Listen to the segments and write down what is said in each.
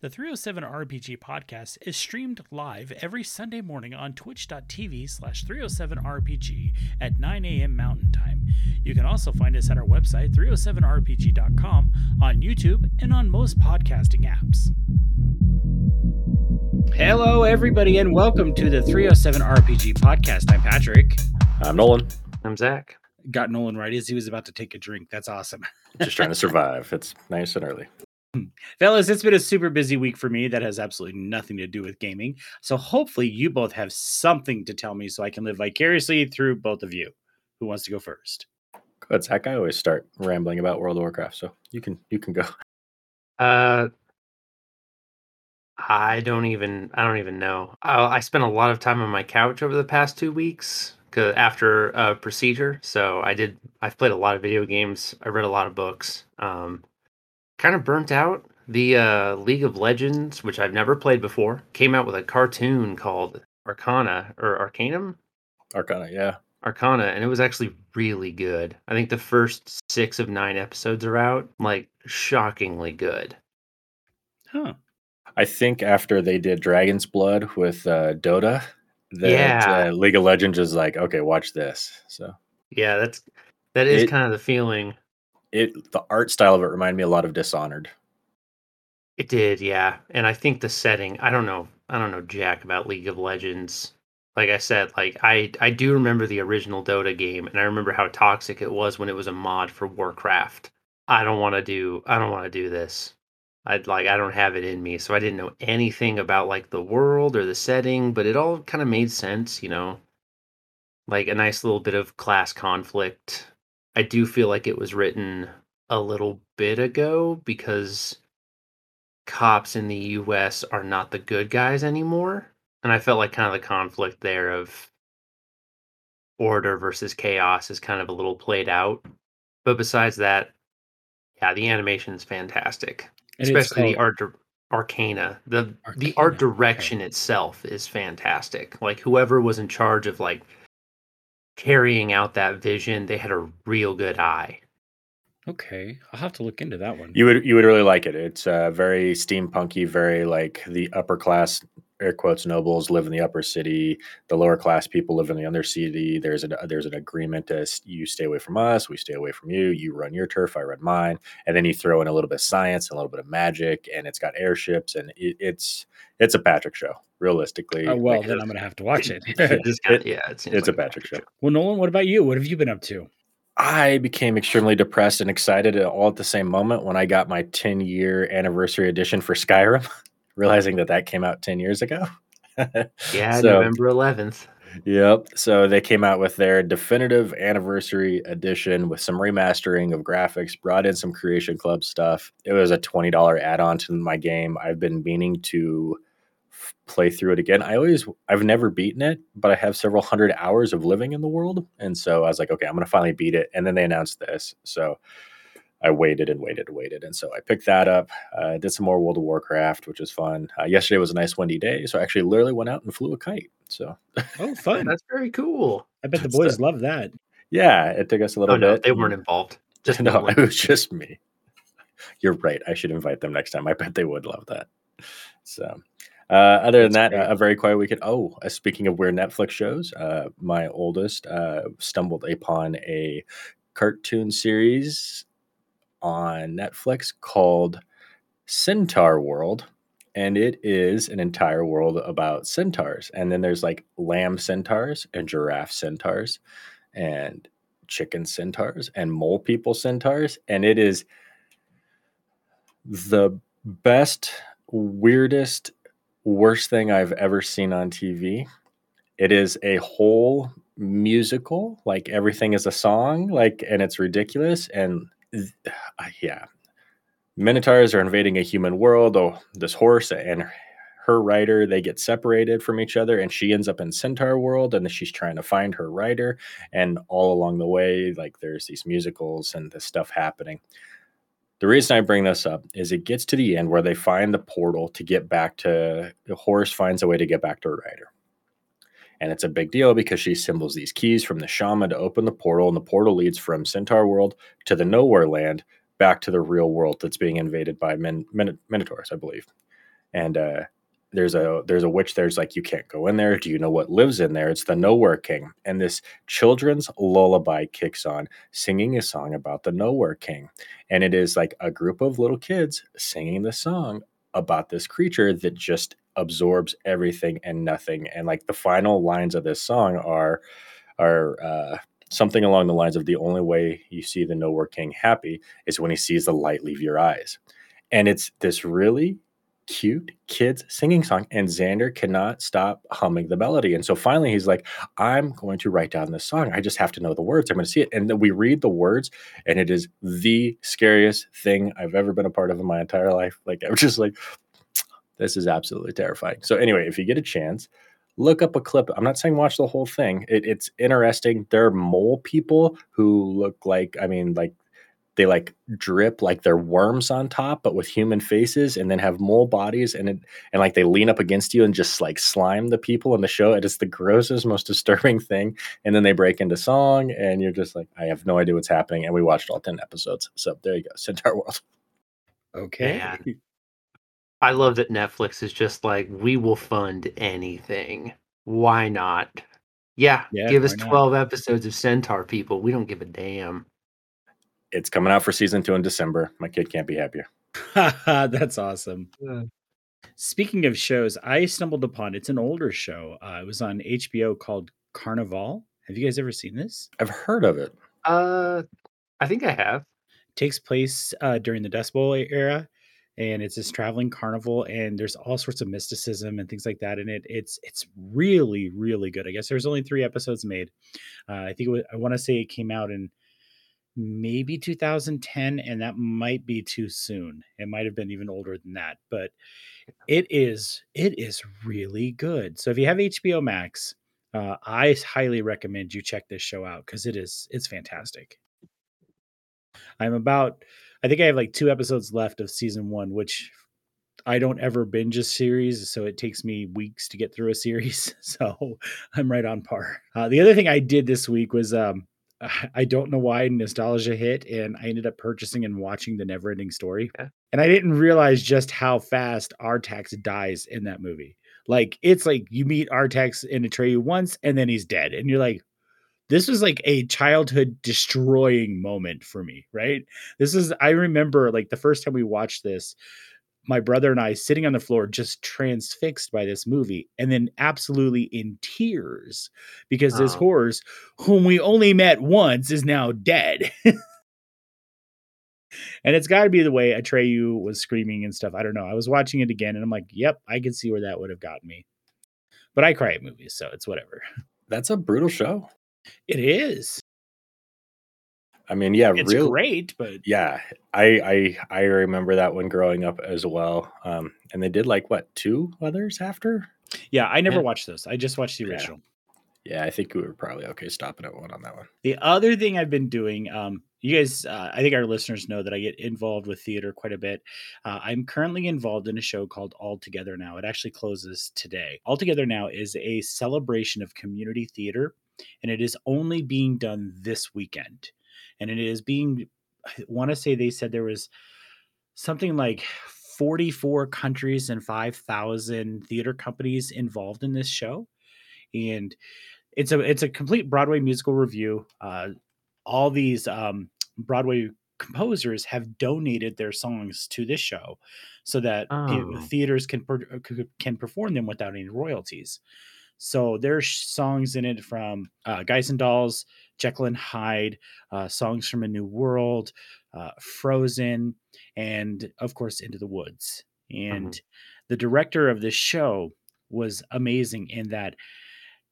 The 307 RPG podcast is streamed live every Sunday morning on twitch.tv slash 307RPG at 9 a.m. Mountain Time. You can also find us at our website, 307rpg.com, on YouTube, and on most podcasting apps. Hello, everybody, and welcome to the 307 RPG podcast. I'm Patrick. I'm Nolan. I'm Zach. Got Nolan right as he was about to take a drink. That's awesome. Just trying to survive. It's nice and early. Fellas, it's been a super busy week for me that has absolutely nothing to do with gaming. So hopefully you both have something to tell me so I can live vicariously through both of you. Who wants to go first? Good, Zach. I always start rambling about World of Warcraft, so you can you can go. Uh, I don't even I don't even know. I, I spent a lot of time on my couch over the past two weeks cause after uh, procedure. So I did. I've played a lot of video games. I read a lot of books. Um, kind of burnt out. The uh, League of Legends, which I've never played before, came out with a cartoon called Arcana or Arcanum. Arcana, yeah. Arcana, and it was actually really good. I think the first six of nine episodes are out, like shockingly good. Huh. I think after they did Dragon's Blood with uh, Dota, that Yeah. uh, League of Legends is like, okay, watch this. So Yeah, that's that is It- kind of the feeling. It the art style of it reminded me a lot of Dishonored. It did, yeah. And I think the setting, I don't know, I don't know jack about League of Legends. Like I said, like I I do remember the original Dota game and I remember how toxic it was when it was a mod for Warcraft. I don't want to do I don't want to do this. I'd like I don't have it in me, so I didn't know anything about like the world or the setting, but it all kind of made sense, you know. Like a nice little bit of class conflict. I do feel like it was written a little bit ago because cops in the US are not the good guys anymore. And I felt like kind of the conflict there of order versus chaos is kind of a little played out. But besides that, yeah, the animation is fantastic. And Especially the art arcana. The the Arcana, art okay. direction itself is fantastic. Like whoever was in charge of like carrying out that vision, they had a real good eye. Okay. I'll have to look into that one. You would you would really like it. It's uh, very steampunky, very like the upper class air quotes nobles live in the upper city, the lower class people live in the under city. There's a there's an agreement as you stay away from us, we stay away from you. You run your turf, I run mine, and then you throw in a little bit of science, and a little bit of magic, and it's got airships, and it, it's it's a Patrick show. Realistically, oh, well, like, then I'm going to have to watch it. It It- yeah, it seems it's a like Patrick show. well, Nolan, what about you? What have you been up to? I became extremely depressed and excited all at the same moment when I got my 10 year anniversary edition for Skyrim, realizing that that came out 10 years ago. Yeah, So- November 11th. Yep. So they came out with their definitive anniversary edition with some remastering of graphics, brought in some Creation Club stuff. It was a $20 add on to my game. I've been meaning to f- play through it again. I always, I've never beaten it, but I have several hundred hours of living in the world. And so I was like, okay, I'm going to finally beat it. And then they announced this. So I waited and waited and waited. And so I picked that up, uh, did some more World of Warcraft, which was fun. Uh, yesterday was a nice windy day. So I actually literally went out and flew a kite. So Oh, fun. That's very cool. I bet the boys the- love that. Yeah, it took us a little Oh no, bit. they weren't involved. Just no, it was just me. You're right. I should invite them next time. I bet they would love that. So, uh, other than that, great. uh, a very quiet weekend. Oh, uh, speaking of weird Netflix shows, uh, my oldest uh, stumbled upon a cartoon series on Netflix called Centaur World. And it is an entire world about centaurs. And then there's like lamb centaurs and giraffe centaurs and chicken centaurs and mole people centaurs. And it is the best, weirdest, worst thing I've ever seen on TV. It is a whole musical, like everything is a song, like, and it's ridiculous. And yeah, Minotaurs are invading a human world. Oh, this horse and her rider, they get separated from each other, and she ends up in Centaur world, and she's trying to find her rider. And all along the way, like there's these musicals and this stuff happening. The reason I bring this up is it gets to the end where they find the portal to get back to the horse finds a way to get back to her rider. And it's a big deal because she symbols these keys from the shaman to open the portal, and the portal leads from Centaur world to the nowhere land back to the real world that's being invaded by Min- Minotaurs, I believe. and uh, there's a there's a witch there's like you can't go in there. Do you know what lives in there? It's the nowhere king. And this children's lullaby kicks on singing a song about the nowhere king. And it is like a group of little kids singing the song about this creature that just absorbs everything and nothing and like the final lines of this song are are uh, something along the lines of the only way you see the nowhere king happy is when he sees the light leave your eyes. And it's this really cute kids singing song and xander cannot stop humming the melody. And so finally he's like i'm going to write down this song. I just have to know the words. I'm going to see it. And then we read the words and it is the scariest thing i've ever been a part of in my entire life. Like i'm just like this is absolutely terrifying so anyway if you get a chance look up a clip i'm not saying watch the whole thing it, it's interesting there are mole people who look like i mean like they like drip like they're worms on top, but with human faces, and then have mole bodies, and it, and like they lean up against you and just like slime the people in the show. It is the grossest, most disturbing thing. And then they break into song, and you're just like, I have no idea what's happening. And we watched all ten episodes, so there you go, Centaur World. Okay. Man. I love that Netflix is just like, we will fund anything. Why not? Yeah, Yeah, give us why not? 12 episodes of Centaur people. We don't give a damn. It's coming out for season two in December. My kid can't be happier. That's awesome. Speaking of shows, I stumbled upon it's an older show. Uh, it was on HBO called Carnival. Have you guys ever seen this? I've heard of it. Uh, I think I have. takes place uh, during the Dust Bowl era, and it's this traveling carnival, and there's all sorts of mysticism and things like that in it. It's it's really really good. I guess there's only three episodes made. Uh, I think was, I want to say it came out in maybe 2010, and that might be too soon. It might have been even older than that, but it is it is really good. So if you have HBO Max, uh, I highly recommend you check this show out because it is it's fantastic. I'm about I think I have like two episodes left of season one, which I don't ever binge a series, so it takes me weeks to get through a series. So I'm right on par. Uh, the other thing I did this week was um, I don't know why nostalgia hit, and I ended up purchasing and watching the Neverending Story, Yeah. and I didn't realize just how fast Artax dies in that movie. Like it's like you meet Artax in a Atreyu once, and then he's dead, and you're like, this was like a childhood destroying moment for me, right? This is I remember like the first time we watched this, my brother and I sitting on the floor just transfixed by this movie and then absolutely in tears because this Oh. horse whom we only met once is now dead. and it's got to be the way Atreyu was screaming and stuff. I don't know. I was watching it again and I'm like, "Yep, I can see where that would have gotten me." But I cry at movies, so it's whatever. That's a brutal show. It is. I mean, yeah, It's real. great, but Yeah, I I I remember that one growing up as well. Um, and they did like what two others after? yeah, I never Yeah. watched those. I just watched the Yeah. original. Yeah, I think we were probably okay stopping at one on that one. The other thing I've been doing, um, you guys, uh, I think our listeners know that I get involved with theater quite a bit. Uh, I'm currently involved in a show called All Together Now. It actually closes today. All Together Now is a celebration of community theater, and it is only being done this weekend. And it is being, I want to say they said there was something like 44 countries and 5,000 theater companies involved in this show. And it's a it's a complete Broadway musical review. Uh, all these um, Broadway composers have donated their songs to this show, so that Oh. theaters can per- can perform them without any royalties. So there's songs in it from uh, Guys and Dolls, Jekyll and Hyde, uh, songs from A New World, uh, Frozen, and of course Into the Woods. And the director of this show was amazing in that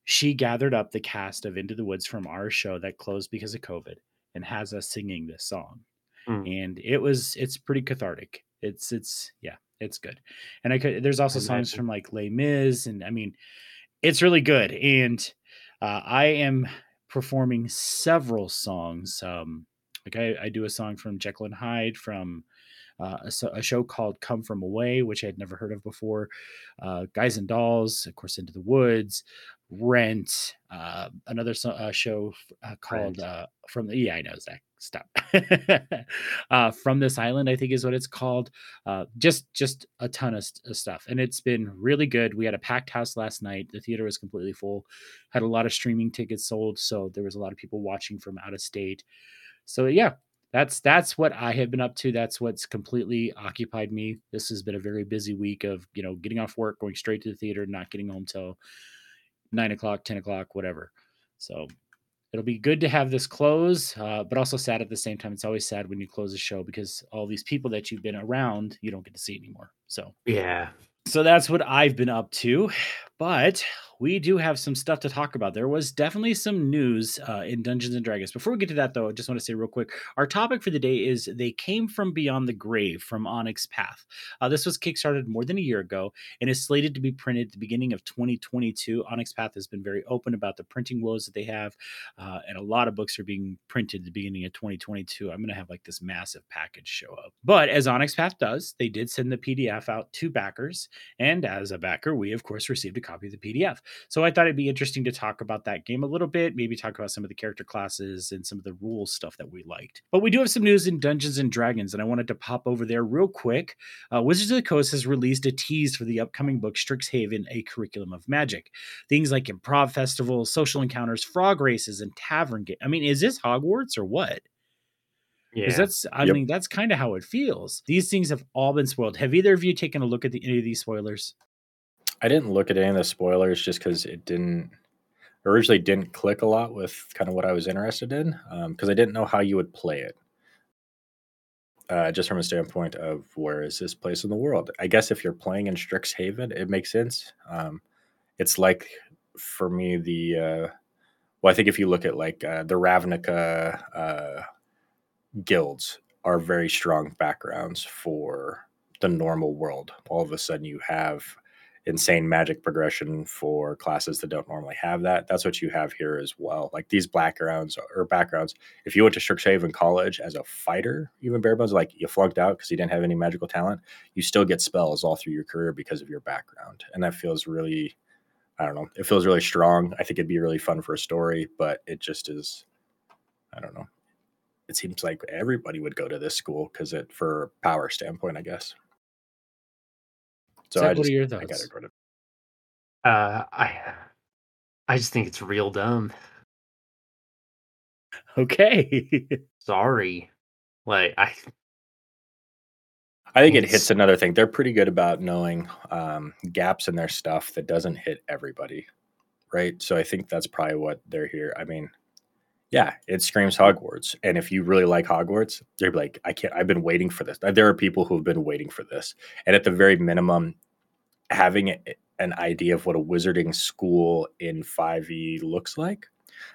she gathered up the cast of Into the Woods from our show that closed because of COVID and has us singing this song. Mm. And it was it's pretty cathartic. It's it's yeah, it's good. And I could there's also songs from like Les Mis and I mean it's really good. And uh, I am performing several songs. Um like I, I do a song from Jekyll and Hyde from uh, a, a, show called Come From Away, which I had never heard of before, uh, Guys and Dolls, of course, Into the Woods, Rent, uh, another uh, show uh, called uh, From the, yeah, I know, Zach, stop. uh, From This Island, I think is what it's called. Uh, just, just a ton of, of stuff. And it's been really good. We had a packed house last night. The theater was completely full, had a lot of streaming tickets sold. So there was a lot of people watching from out of state. So yeah, that's that's what I have been up to. That's what's completely occupied me. This has been a very busy week of you know getting off work, going straight to the theater, not getting home till nine o'clock, ten o'clock, whatever. So it'll be good to have this close, uh, but also sad at the same time. It's always sad when you close a show because all these people that you've been around, you don't get to see anymore. So yeah. So that's what I've been up to. But we do have some stuff to talk about. There was definitely some news uh, in Dungeons and Dragons. Before we get to that, though, I just want to say real quick our topic for the day is They Came From Beyond the Grave from Onyx Path. Uh, this was kickstarted more than a year ago and is slated to be printed at the beginning of 2022. Onyx Path has been very open about the printing woes that they have, uh, and a lot of books are being printed at the beginning of 2022. I'm going to have like this massive package show up. But as Onyx Path does, they did send the PDF out to backers. And as a backer, we, of course, received a copy of the PDF. So I thought it'd be interesting to talk about that game a little bit, maybe talk about some of the character classes and some of the rules stuff that we liked. But we do have some news in Dungeons and Dragons, and I wanted to pop over there real quick. Uh, Wizards of the Coast has released a tease for the upcoming book Strixhaven: A Curriculum of Magic. Things like improv festivals, social encounters, frog races, and tavern game. I mean, is this Hogwarts or what? Yeah. that's I yep. mean that's kind of how it feels. These things have all been spoiled. Have either of you taken a look at the, any of these spoilers? I didn't look at any of the spoilers just because it didn't originally didn't click a lot with kind of what I was interested in because um, I didn't know how you would play it. Uh, just from a standpoint of where is this place in the world? I guess if you're playing in Strixhaven, it makes sense. Um, it's like for me the uh, well, I think if you look at like uh, the Ravnica uh, guilds are very strong backgrounds for the normal world. All of a sudden, you have insane magic progression for classes that don't normally have that. That's what you have here as well. Like these backgrounds or backgrounds. If you went to Strixhaven College as a fighter, even bare bones, like you flunked out because you didn't have any magical talent, you still get spells all through your career because of your background, and that feels really. I don't know. It feels really strong. I think it'd be really fun for a story, but it just is. I don't know. It seems like everybody would go to this school because it, for power standpoint, I guess. So, I just, what are your thoughts? I got it. Uh, I, I just think it's real dumb. Okay. Sorry. Like I I think it hits another thing. They're pretty good about knowing um, gaps in their stuff that doesn't hit everybody, right? So I think that's probably what they're here. I mean, yeah, it screams Hogwarts. And if you really like Hogwarts, they're like, I can't, I've been waiting for this. There are people who have been waiting for this. And at the very minimum, having an idea of what a wizarding school in 5e looks like,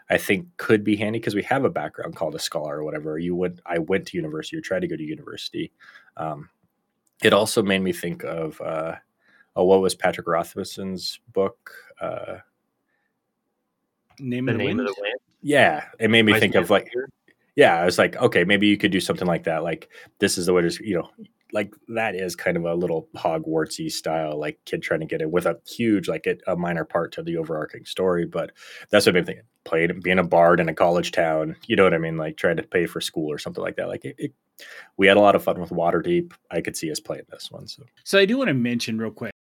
I think could be handy because we have a background called a scholar or whatever. You would, I went to university or tried to go to university. Um, it also made me think of, uh, oh, what was Patrick Rothfuss's book? Uh, Name, of the, name of the wind yeah, it made me think of like, yeah, I was like, okay, maybe you could do something like that. Like, this is the way to, you know, like that is kind of a little Hogwartsy style, like kid trying to get it with a huge, like a, a minor part to the overarching story. But that's what I'm thinking. Playing, being a bard in a college town, you know what I mean? Like trying to pay for school or something like that. Like it, it we had a lot of fun with Waterdeep. I could see us playing this one. So, so I do want to mention real quick.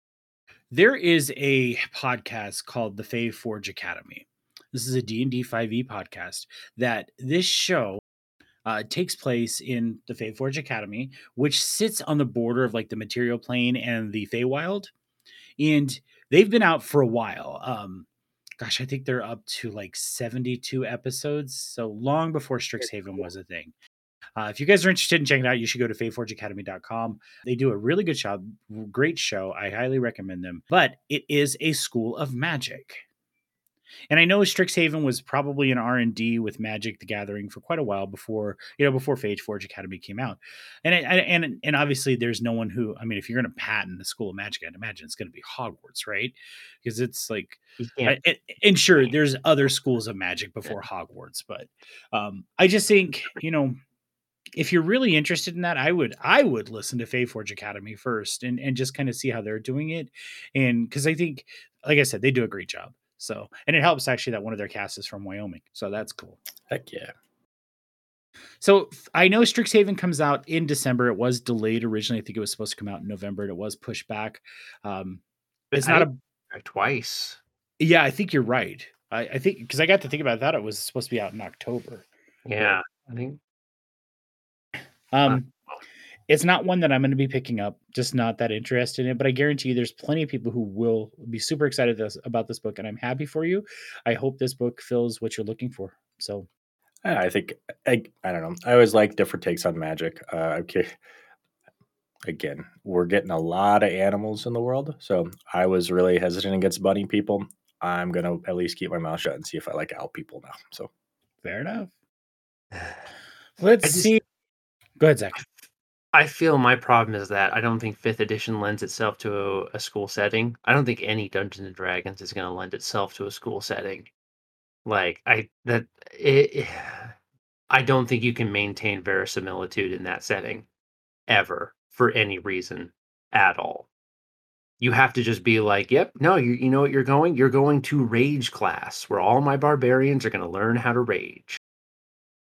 There is a podcast called the Feyforge Academy. This is a D&D 5e podcast that this show uh, takes place in the Feyforge Academy, which sits on the border of like the material plane and the Feywild. And they've been out for a while. Um, gosh, I think they're up to like 72 episodes. So long before Strixhaven was a thing. Uh, if you guys are interested in checking it out, you should go to feyforgeacademy.com. They do a really good job, great show. I highly recommend them. But it is a school of magic. And I know Strixhaven was probably an R and D with Magic: The Gathering for quite a while before you know before Feyforge Academy came out, and I, and and obviously there's no one who I mean if you're going to patent the School of Magic, I'd imagine it's going to be Hogwarts, right? Because it's like, I, and sure, there's other schools of magic before Hogwarts, but um, I just think you know if you're really interested in that, I would I would listen to Feyforge Academy first and and just kind of see how they're doing it, and because I think, like I said, they do a great job. So and it helps actually that one of their casts is from Wyoming, so that's cool. Heck yeah. So I know Strixhaven comes out in December. It was delayed originally. I think it was supposed to come out in November, and it was pushed back. Um, it's not a twice. Yeah, I think you're right. I, I think because I got to think about that, it was supposed to be out in October. Yeah, I think. Um, it's not one that I'm going to be picking up. Just not that interested in it. But I guarantee you, there's plenty of people who will be super excited this, about this book, and I'm happy for you. I hope this book fills what you're looking for. So, I think I, I don't know. I always like different takes on magic. Uh, okay. Again, we're getting a lot of animals in the world, so I was really hesitant against bunny people. I'm gonna at least keep my mouth shut and see if I like owl people now. So fair enough. Let's just, see. Go ahead, Zach. I feel my problem is that I don't think fifth edition lends itself to a, a school setting. I don't think any Dungeons and Dragons is going to lend itself to a school setting. Like I that it, I don't think you can maintain verisimilitude in that setting ever for any reason at all. You have to just be like, yep, no, you you know what you're going? You're going to rage class where all my barbarians are going to learn how to rage.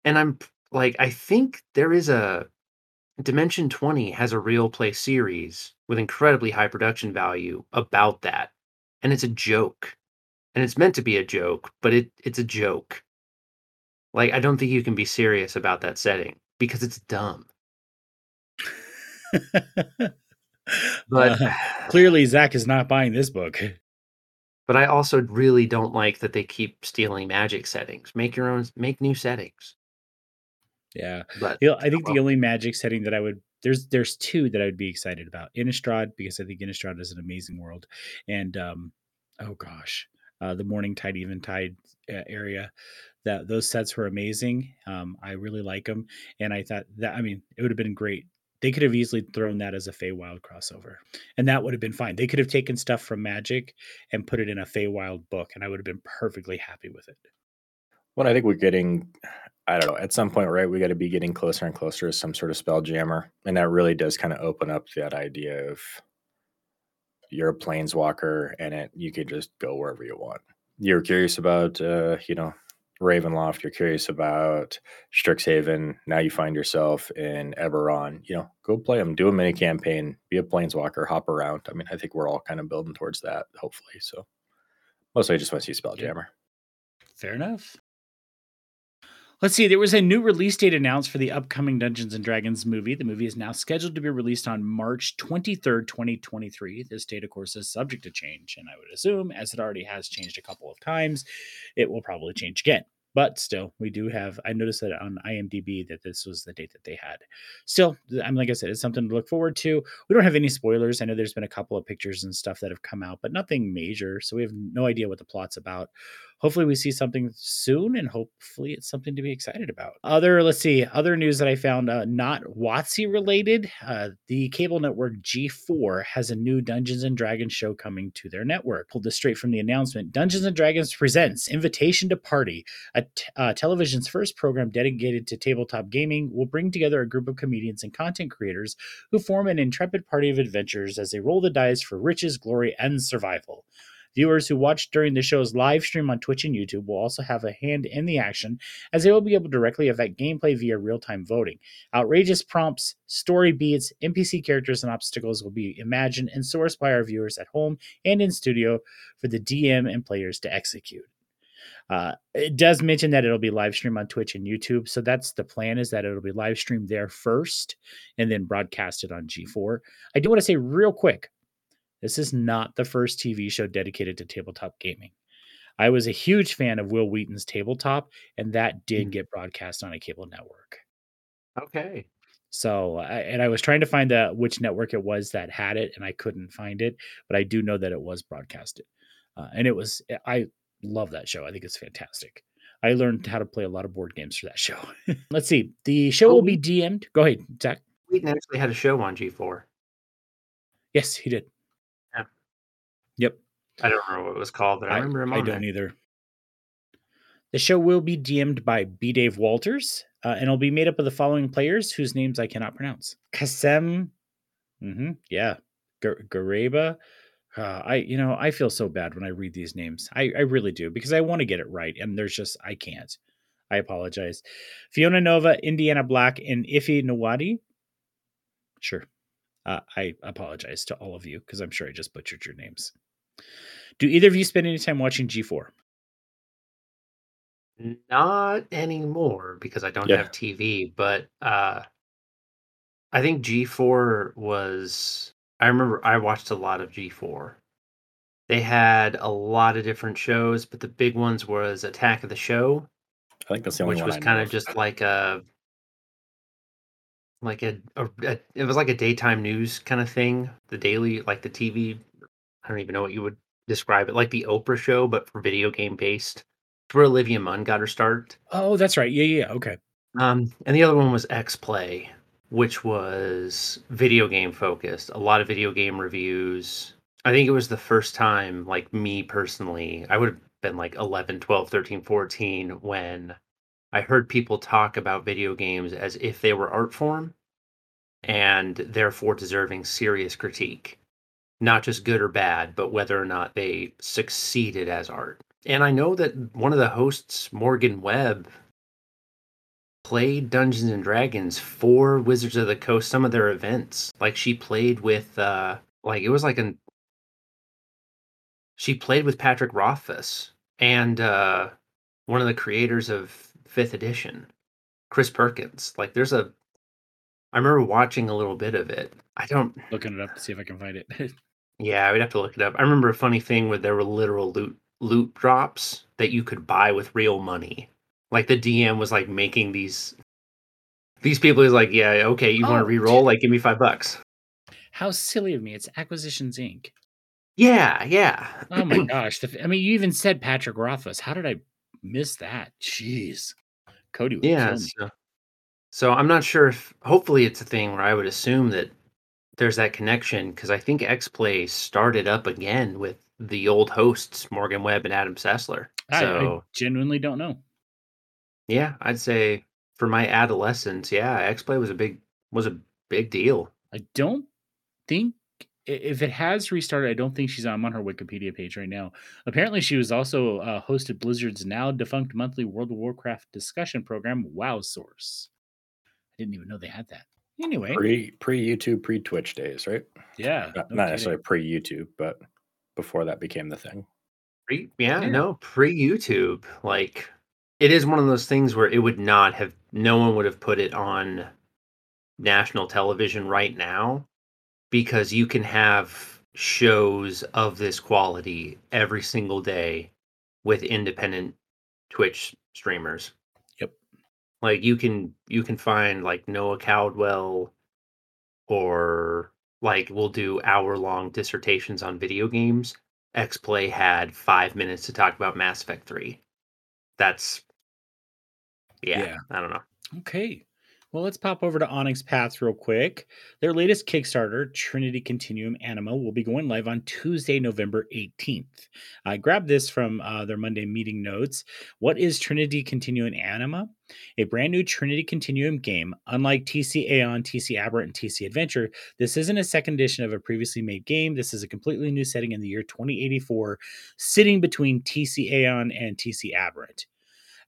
And I'm like I think there is a Dimension 20 has a real play series with incredibly high production value about that. And it's a joke. And it's meant to be a joke, but it it's a joke. Like I don't think you can be serious about that setting because it's dumb. but uh, clearly Zach is not buying this book. But I also really don't like that they keep stealing magic settings. Make your own make new settings. Yeah, but you know, I think well, the only magic setting that I would there's there's two that I would be excited about Innistrad because I think Innistrad is an amazing world, and um, oh gosh, uh, the Morningtide Eventide uh, area. That those sets were amazing. Um, I really like them, and I thought that I mean it would have been great. They could have easily thrown that as a Feywild crossover, and that would have been fine. They could have taken stuff from Magic and put it in a Feywild book, and I would have been perfectly happy with it. Well, I think we're getting I don't know. At some point, right, we got to be getting closer and closer to some sort of Spelljammer, and that really does kind of open up that idea of you're a planeswalker, and it you can just go wherever you want. You're curious about, uh, you know, Ravenloft. You're curious about Strixhaven. Now you find yourself in Eberron. You know, go play them. Do a mini campaign. Be a planeswalker. Hop around. I mean, I think we're all kind of building towards that. Hopefully, so mostly I just want to see Spelljammer. Fair enough. Let's see. There was a new release date announced for the upcoming Dungeons and Dragons movie. The movie is now scheduled to be released on March 23rd, 2023. This date, of course, is subject to change, and I would assume, as it already has changed a couple of times, it will probably change again. But still, we do have. I noticed that on IMDb that this was the date that they had. Still, I'm like I said, it's something to look forward to. We don't have any spoilers. I know there's been a couple of pictures and stuff that have come out, but nothing major. So we have no idea what the plot's about hopefully we see something soon and hopefully it's something to be excited about. Other, let's see, other news that I found uh, not WotC related. Uh, the cable network G4 has a new Dungeons and Dragons show coming to their network. Pulled this straight from the announcement. Dungeons and Dragons presents Invitation to Party, a t- uh, television's first program dedicated to tabletop gaming, will bring together a group of comedians and content creators who form an intrepid party of adventurers as they roll the dice for riches, glory, and survival. Viewers who watch during the show's live stream on Twitch and YouTube will also have a hand in the action, as they will be able to directly affect gameplay via real time voting. Outrageous prompts, story beats, NPC characters, and obstacles will be imagined and sourced by our viewers at home and in studio for the DM and players to execute. Uh, it does mention that it'll be live streamed on Twitch and YouTube. So that's the plan is that it'll be live streamed there first and then broadcasted on G4. I do want to say real quick this is not the first TV show dedicated to tabletop gaming. I was a huge fan of Wil Wheaton's Tabletop, and that did mm. get broadcast on a cable network. Okay. So, and I was trying to find the which network it was that had it, and I couldn't find it, but I do know that it was broadcasted, uh, and it was. I love that show. I think it's fantastic. I learned how to play a lot of board games for that show. Let's see. The show will be DM'd. Go ahead, Zach. Wheaton actually had a show on G4. Yes, he did. Yep. I don't remember what it was called, but I, I remember him. I don't either. The show will be DM'd by B. Dave Walters, uh, and it'll be made up of the following players whose names I cannot pronounce: Kasem, mm-hmm, yeah, Gar- Gareba. Uh, I, you know, I feel so bad when I read these names. I, I really do because I want to get it right, and there's just I can't. I apologize. Fiona Nova, Indiana Black, and Ife Nawadi. Sure. Uh, I apologize to all of you because I'm sure I just butchered your names. Do either of you spend any time watching G4? Not anymore because I don't Yeah. have TV, but uh I think G4 was I remember I watched a lot of G4. They had a lot of different shows, but the big ones was Attack of the Show, I think that's the only which one. Which was kind of. of just like a like a, a, a it was like a daytime news kind of thing, the daily like the TV I don't even know what you would describe it like the Oprah show but for video game based. It's where Olivia Munn got her start. Oh, that's right. Yeah, yeah. yeah. Okay. Um, and the other one was X Play, which was video game focused. A lot of video game reviews. I think it was the first time, like me personally, I would have been like 11, 12, 13, 14 when I heard people talk about video games as if they were art form and therefore deserving serious critique. Not just good or bad, but whether or not they succeeded as art. And I know that one of the hosts, Morgan Webb, played Dungeons and Dragons for Wizards of the Coast, some of their events. Like she played with uh like it was like an she played with Patrick Rothfuss and uh one of the creators of fifth edition, Chris Perkins. Like there's a I remember watching a little bit of it. I don't Looking it up to see if I can find it. yeah, I would have to look it up. I remember a funny thing where there were literal loot loot drops that you could buy with real money. Like the DM was like making these these people is like, yeah, okay, you want Oh. to re-roll? Like, give me five bucks. How silly of me. It's Acquisitions Inc. Yeah, yeah. Oh my gosh. The, I mean, you even said Patrick Rothfuss. How did I miss that? Jeez. Cody yeah. So, so I'm not sure if hopefully it's a thing where I would assume that there's that connection because I think X Play started up again with the old hosts Morgan Webb and Adam Sessler. I, I genuinely don't know. yeah, I'd say for my adolescence, yeah, X Play was a big was a big deal. I don't think if it has restarted, I don't think she's on, I'm on her Wikipedia page right now. Apparently, she was also uh, hosted Blizzard's now defunct monthly World of Warcraft discussion program, WoW Source. I didn't even know they had that. Anyway, pre pre YouTube, pre Twitch days, right? yeah, Not, no not necessarily pre YouTube, but before that became the thing. Pre, yeah, Yeah. no, pre YouTube. Like it is one of those things where it would not have no one would have put it on national television right now because you can have shows of this quality every single day with independent Twitch streamers. Like you can you can find like Noah Caldwell or like we'll do hour long dissertations on video games. X Play had five minutes to talk about Mass Effect 3. That's yeah, Yeah. I don't know. Okay. Well, let's pop over to Onyx Paths real quick. Their latest Kickstarter, Trinity Continuum Anima, will be going live on Tuesday, November 18th. I grabbed this from uh, their Monday meeting notes. What is Trinity Continuum Anima? A brand new Trinity Continuum game. Unlike TC Aeon, TC Aberrant, and TC Adventure, this isn't a second edition of a previously made game. This is a completely new setting in the year 2084, sitting between TC Aeon and TC Aberrant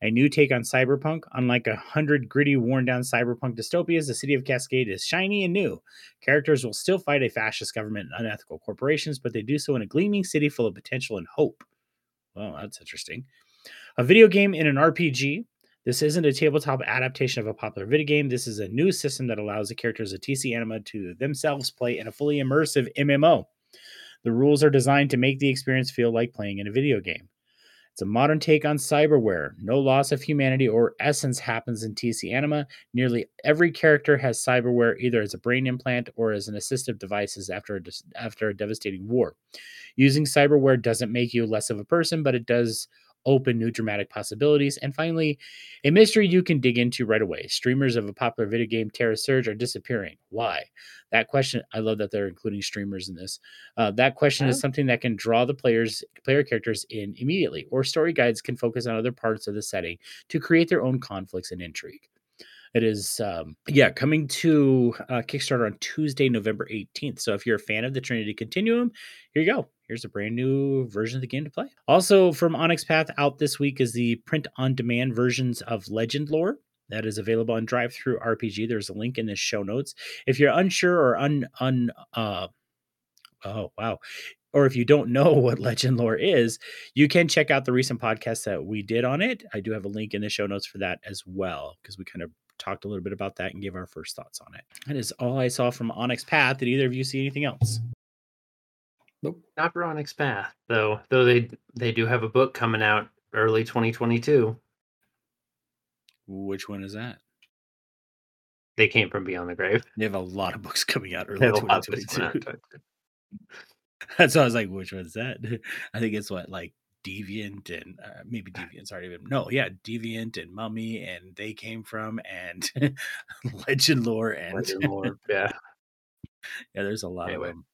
a new take on cyberpunk. Unlike a hundred gritty, worn down cyberpunk dystopias, the city of Cascade is shiny and new. Characters will still fight a fascist government and unethical corporations, but they do so in a gleaming city full of potential and hope. Well, that's interesting. A video game in an RPG. This isn't a tabletop adaptation of a popular video game. This is a new system that allows the characters of TC Anima to themselves play in a fully immersive MMO. The rules are designed to make the experience feel like playing in a video game. It's a modern take on cyberware. No loss of humanity or essence happens in TC Anima. Nearly every character has cyberware either as a brain implant or as an assistive devices after a, after a devastating war. Using cyberware doesn't make you less of a person, but it does open new dramatic possibilities. And finally, a mystery you can dig into right away. Streamers of a popular video game, Terra Surge, are disappearing. Why? That question, I love that they're including streamers in this. Uh, that question is something that can draw the players, player characters in immediately, or story guides can focus on other parts of the setting to create their own conflicts and intrigue. It is, um, yeah, coming to uh, Kickstarter on Tuesday, November 18th. So if you're a fan of the Trinity Continuum, here you go. Here's a brand new version of the game to play. Also, from Onyx Path out this week is the print on demand versions of Legend Lore that is available on DriveThruRPG. There's a link in the show notes. If you're unsure or un un uh oh wow, or if you don't know what Legend Lore is, you can check out the recent podcast that we did on it. I do have a link in the show notes for that as well because we kind of talked a little bit about that and gave our first thoughts on it. That is all I saw from Onyx Path. Did either of you see anything else? Nope. Not for Onyx Path, though. Though they they do have a book coming out early 2022. Which one is that? They came from Beyond the Grave. They have a lot of books coming out early 2022. That's why I was like, which one's that? I think it's what like Deviant and uh, maybe Deviant's already been no, yeah, Deviant and Mummy and they came from and Legend Lore and Legend Lore, yeah, yeah. There's a lot anyway. of them.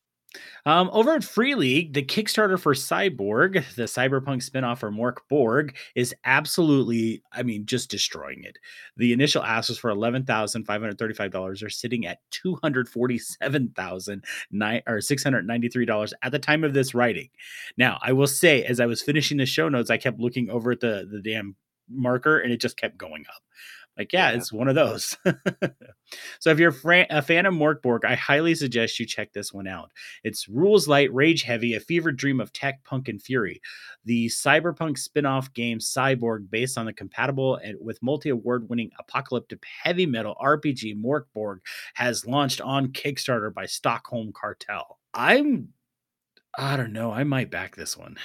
Um, over at Free League, the Kickstarter for Cyborg, the cyberpunk spinoff for Mörk Borg, is absolutely, I mean, just destroying it. The initial ask was for eleven thousand five hundred thirty-five dollars. Are sitting at two hundred forty-seven thousand nine or six hundred ninety-three dollars at the time of this writing. Now, I will say, as I was finishing the show notes, I kept looking over at the the damn marker, and it just kept going up. Like, yeah, yeah. it's one of those. so if you're a fan of Mörk Borg, I highly suggest you check this one out. It's rules light, rage heavy, a fever dream of tech, punk, and fury. The cyberpunk spin-off game Cyborg, based on the compatible and with multi-award winning apocalyptic heavy metal RPG Mörk Borg, has launched on Kickstarter by Stockholm Cartel. I'm I don't know, I might back this one.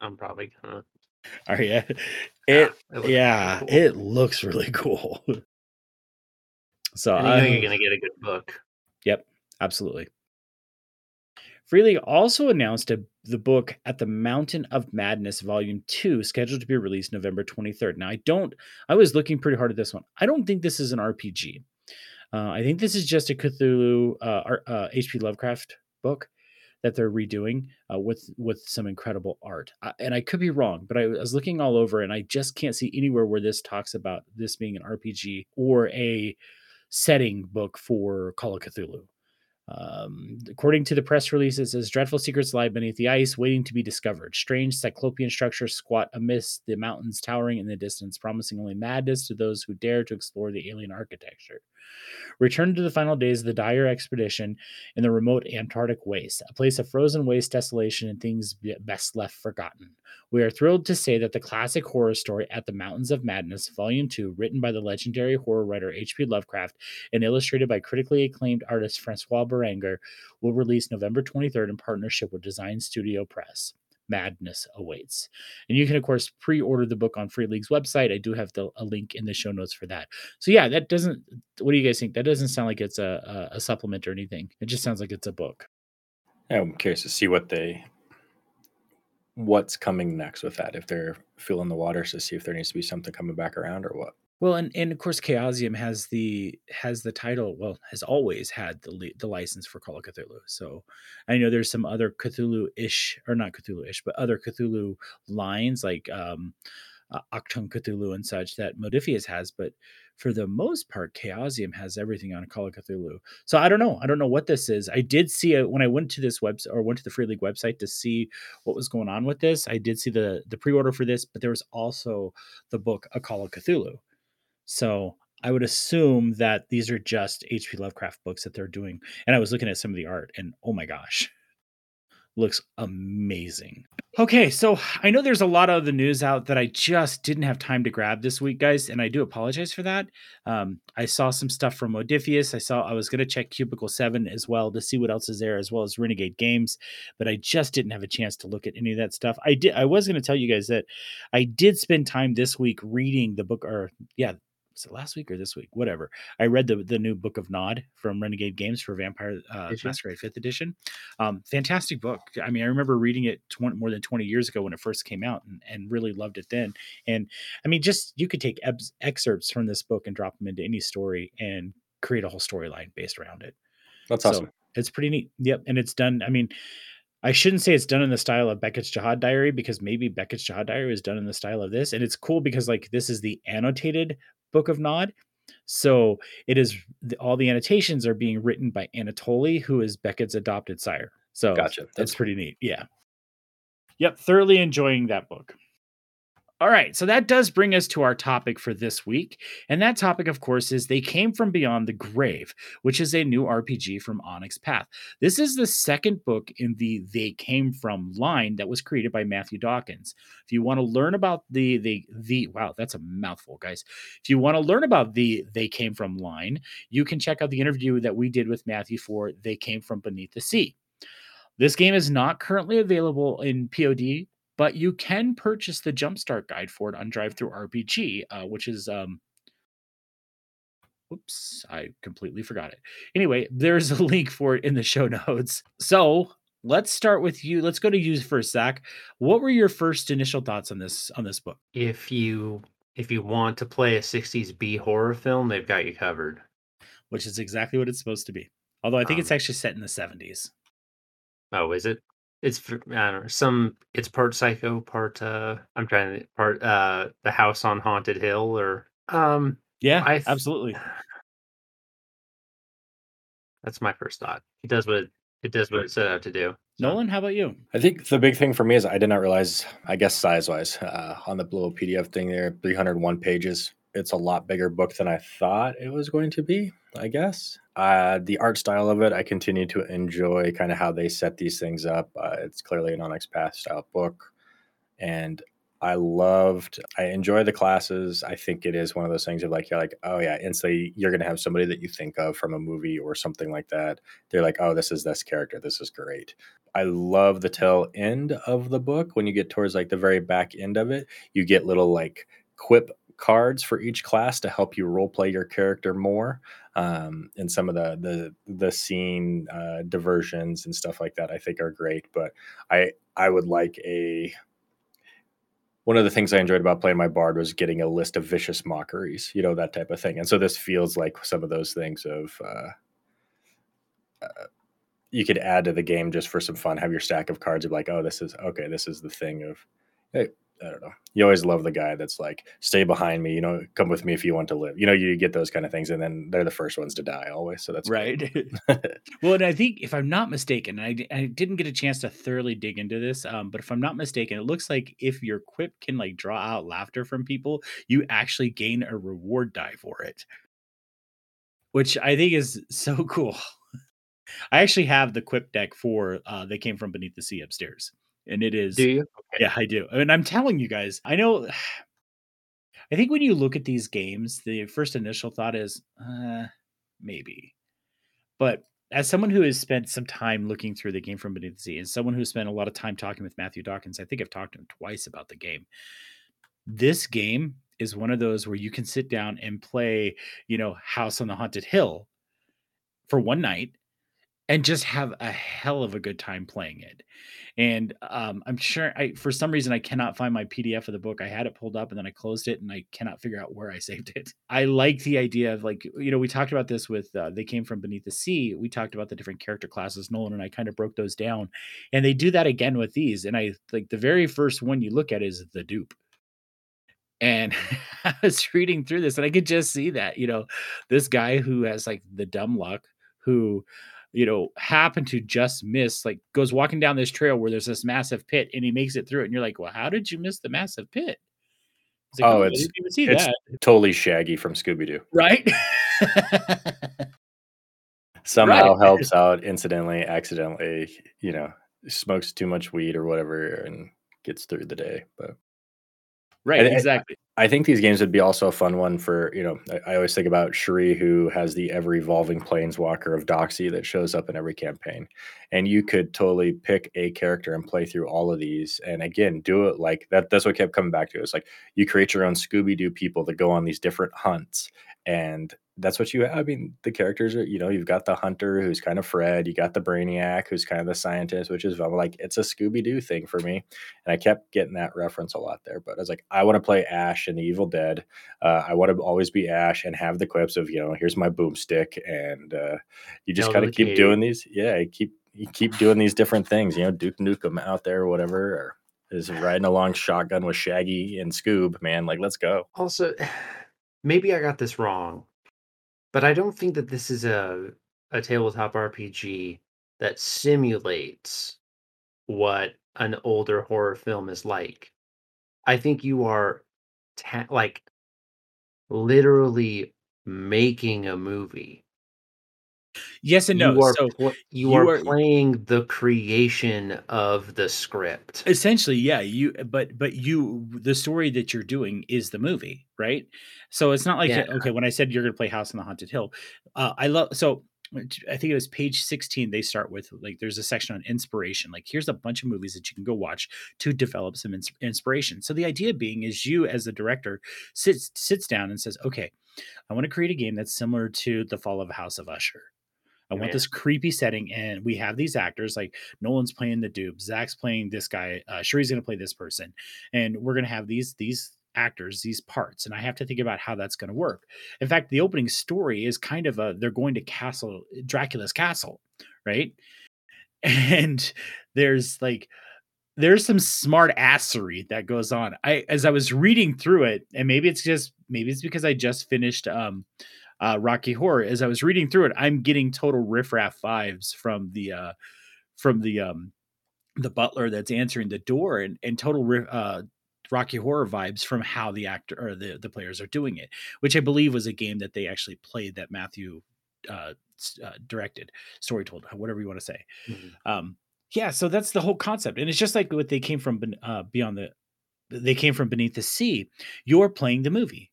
I'm probably gonna are you? It, it yeah, cool. it looks really cool. so I think you're gonna get a good book. Yep, absolutely. Free League also announced a, the book At the Mountain of Madness, Volume 2, scheduled to be released November 23rd. Now, I don't, I was looking pretty hard at this one. I don't think this is an RPG. Uh, I think this is just a Cthulhu, uh, uh, H.P. Lovecraft book that they're redoing uh, with with some incredible art. I, and I could be wrong, but I was looking all over and I just can't see anywhere where this talks about this being an RPG or a setting book for Call of Cthulhu. Um, according to the press release, it says dreadful secrets lie beneath the ice, waiting to be discovered. Strange cyclopean structures squat amidst the mountains towering in the distance, promising only madness to those who dare to explore the alien architecture. Return to the final days of the dire expedition in the remote Antarctic waste, a place of frozen waste, desolation, and things best left forgotten. We are thrilled to say that the classic horror story At the Mountains of Madness, Volume 2, written by the legendary horror writer H.P. Lovecraft and illustrated by critically acclaimed artist Francois Baranger, will release November 23rd in partnership with Design Studio Press madness awaits. And you can, of course, pre order the book on Free League's website. I do have the, a link in the show notes for that. So, yeah, that doesn't, what do you guys think? That doesn't sound like it's a, a, a supplement or anything. It just sounds like it's a book. I'm curious to see what they, what's coming next with that. If they're feeling the waters to see if there needs to be something coming back around or what. Well, and, and of course, Chaosium has the has the title. Well, has always had the the license for Call of Cthulhu. So I know there's some other Cthulhu ish or not Cthulhu ish, but other Cthulhu lines like um, uh, Cthulhu and such that Modiphius has. But for the most part, Chaosium has everything on Call of Cthulhu. So I don't know. I don't know what this is. I did see it when I went to this website or went to the Free League website to see what was going on with this. I did see the the pre order for this, but there was also the book A Call of Cthulhu. So I would assume that these are just H.P. Lovecraft books that they're doing. And I was looking at some of the art, and oh my gosh, looks amazing. Okay, so I know there's a lot of the news out that I just didn't have time to grab this week, guys, and I do apologize for that. Um, I saw some stuff from Modiphius. I saw I was going to check Cubicle Seven as well to see what else is there, as well as Renegade Games, but I just didn't have a chance to look at any of that stuff. I did. I was going to tell you guys that I did spend time this week reading the book, or yeah, was it last week or this week? Whatever. I read the the new book of Nod from Renegade Games for Vampire uh, Masquerade Fifth Edition. Um, fantastic book. I mean, I remember reading it 20, more than twenty years ago when it first came out, and, and really loved it then. And I mean, just you could take ex- excerpts from this book and drop them into any story and create a whole storyline based around it. That's awesome. So it's pretty neat. Yep, and it's done. I mean, I shouldn't say it's done in the style of Beckett's Jihad Diary because maybe Beckett's Jihad Diary is done in the style of this, and it's cool because like this is the annotated book of Nod, so it is all the annotations are being written by Anatole, who is Beckett's adopted sire. So gotcha. That's, that's pretty neat. Yeah. Yep, thoroughly enjoying that book. All right, so that does bring us to our topic for this week. And that topic, of course, is They Came From Beyond the Grave, which is a new RPG from Onyx Path. This is the second book in the They Came From line that was created by Matthew Dawkins. If you want to learn about the the the wow, that's a mouthful, guys. If you want to learn about the They Came From line, you can check out the interview that we did with Matthew for They Came From Beneath the Sea. This game is not currently available in POD but you can purchase the Jumpstart guide for it on DriveThruRPG, uh, which is um, Oops, I completely forgot it. Anyway, there's a link for it in the show notes. So let's start with you. Let's go to you first, Zach. What were your first initial thoughts on this on this book? If you if you want to play a 60s B horror film, they've got you covered. Which is exactly what it's supposed to be. Although I think um, it's actually set in the 70s. Oh, is it? It's I don't know, some it's part psycho, part uh I'm trying to part uh the house on haunted hill or um yeah, I th- absolutely. That's my first thought. It does what it, it does what it set out to do. So. Nolan, how about you? I think the big thing for me is I did not realize, I guess size wise, uh, on the little PDF thing there, 301 pages. It's a lot bigger book than I thought it was going to be. I guess. Uh, the art style of it, I continue to enjoy kind of how they set these things up. Uh, it's clearly an Onyx Path style book. And I loved, I enjoy the classes. I think it is one of those things of like, you're like, oh yeah, instantly you're going to have somebody that you think of from a movie or something like that. They're like, oh, this is this character. This is great. I love the tail end of the book. When you get towards like the very back end of it, you get little like quip cards for each class to help you role play your character more um, and some of the the the scene uh, diversions and stuff like that i think are great but i i would like a one of the things i enjoyed about playing my bard was getting a list of vicious mockeries you know that type of thing and so this feels like some of those things of uh, uh, you could add to the game just for some fun have your stack of cards of like oh this is okay this is the thing of hey, I don't know. You always love the guy that's like, stay behind me, you know, come with me if you want to live. You know, you get those kind of things, and then they're the first ones to die always. So that's right. well, and I think if I'm not mistaken, I, I didn't get a chance to thoroughly dig into this, um, but if I'm not mistaken, it looks like if your quip can like draw out laughter from people, you actually gain a reward die for it, which I think is so cool. I actually have the quip deck for uh, they came from beneath the sea upstairs and it is. Do you? Okay. Yeah, I do. And I'm telling you guys, I know. I think when you look at these games, the first initial thought is, uh, maybe. But as someone who has spent some time looking through the game from beneath the sea, and someone who spent a lot of time talking with Matthew Dawkins, I think I've talked to him twice about the game. This game is one of those where you can sit down and play, you know, House on the Haunted Hill for one night and just have a hell of a good time playing it. And um, I'm sure I, for some reason, I cannot find my PDF of the book. I had it pulled up and then I closed it and I cannot figure out where I saved it. I like the idea of like, you know, we talked about this with uh, They Came From Beneath the Sea. We talked about the different character classes. Nolan and I kind of broke those down. And they do that again with these. And I like the very first one you look at is the dupe. And I was reading through this and I could just see that, you know, this guy who has like the dumb luck who you know, happen to just miss, like goes walking down this trail where there's this massive pit and he makes it through it. And you're like, well, how did you miss the massive pit? Like, oh, oh it's, it's that. totally Shaggy from Scooby Doo. Right. Somehow right. helps out incidentally, accidentally, you know, smokes too much weed or whatever and gets through the day. But right, I- I- uh, exactly. I think these games would be also a fun one for, you know, I, I always think about Shri, who has the ever evolving planeswalker of Doxy that shows up in every campaign. And you could totally pick a character and play through all of these. And again, do it like that. That's what kept coming back to. It's like you create your own Scooby Doo people that go on these different hunts. And that's what you have. I mean, the characters are, you know, you've got the hunter who's kind of Fred, you got the brainiac who's kind of the scientist, which is I'm like, it's a Scooby Doo thing for me. And I kept getting that reference a lot there. But I was like, I want to play Ash in the Evil Dead. Uh, I want to always be Ash and have the quips of, you know, here's my boomstick. And uh, you just kind to of keep doing these. Yeah, you keep you keep doing these different things, you know, Duke Nukem out there or whatever, or is riding along shotgun with Shaggy and Scoob, man. Like, let's go. Also, maybe I got this wrong, but I don't think that this is a a tabletop RPG that simulates what an older horror film is like. I think you are ta- like literally making a movie. Yes and no. you are so pl- you, you are, are- playing the creation of the script. essentially yeah you but but you the story that you're doing is the movie right so it's not like Yeah. okay when i said you're going to play house on the haunted hill uh, i love so i think it was page 16 they start with like there's a section on inspiration like here's a bunch of movies that you can go watch to develop some ins- inspiration so the idea being is you as the director sits sits down and says okay i want to create a game that's similar to the fall of house of usher I want Yeah. this creepy setting, and we have these actors like Nolan's playing the dupe, Zach's playing this guy, uh, going to play this person, and we're going to have these these actors, these parts, and I have to think about how that's going to work. In fact, the opening story is kind of a they're going to castle Dracula's castle, right? And there's like there's some smart assery that goes on. I as I was reading through it, and maybe it's just maybe it's because I just finished um uh Rocky Horror. As I was reading through it, I'm getting total Riff Raff vibes from the uh from the um the butler that's answering the door and and total ri- uh Rocky Horror vibes from how the actor or the the players are doing it, which I believe was a game that they actually played that Matthew uh, uh directed, story told, whatever you want to say Mhm. um yeah so that's the whole concept and it's just like what they came from uh beyond the they came from beneath the sea you're playing the movie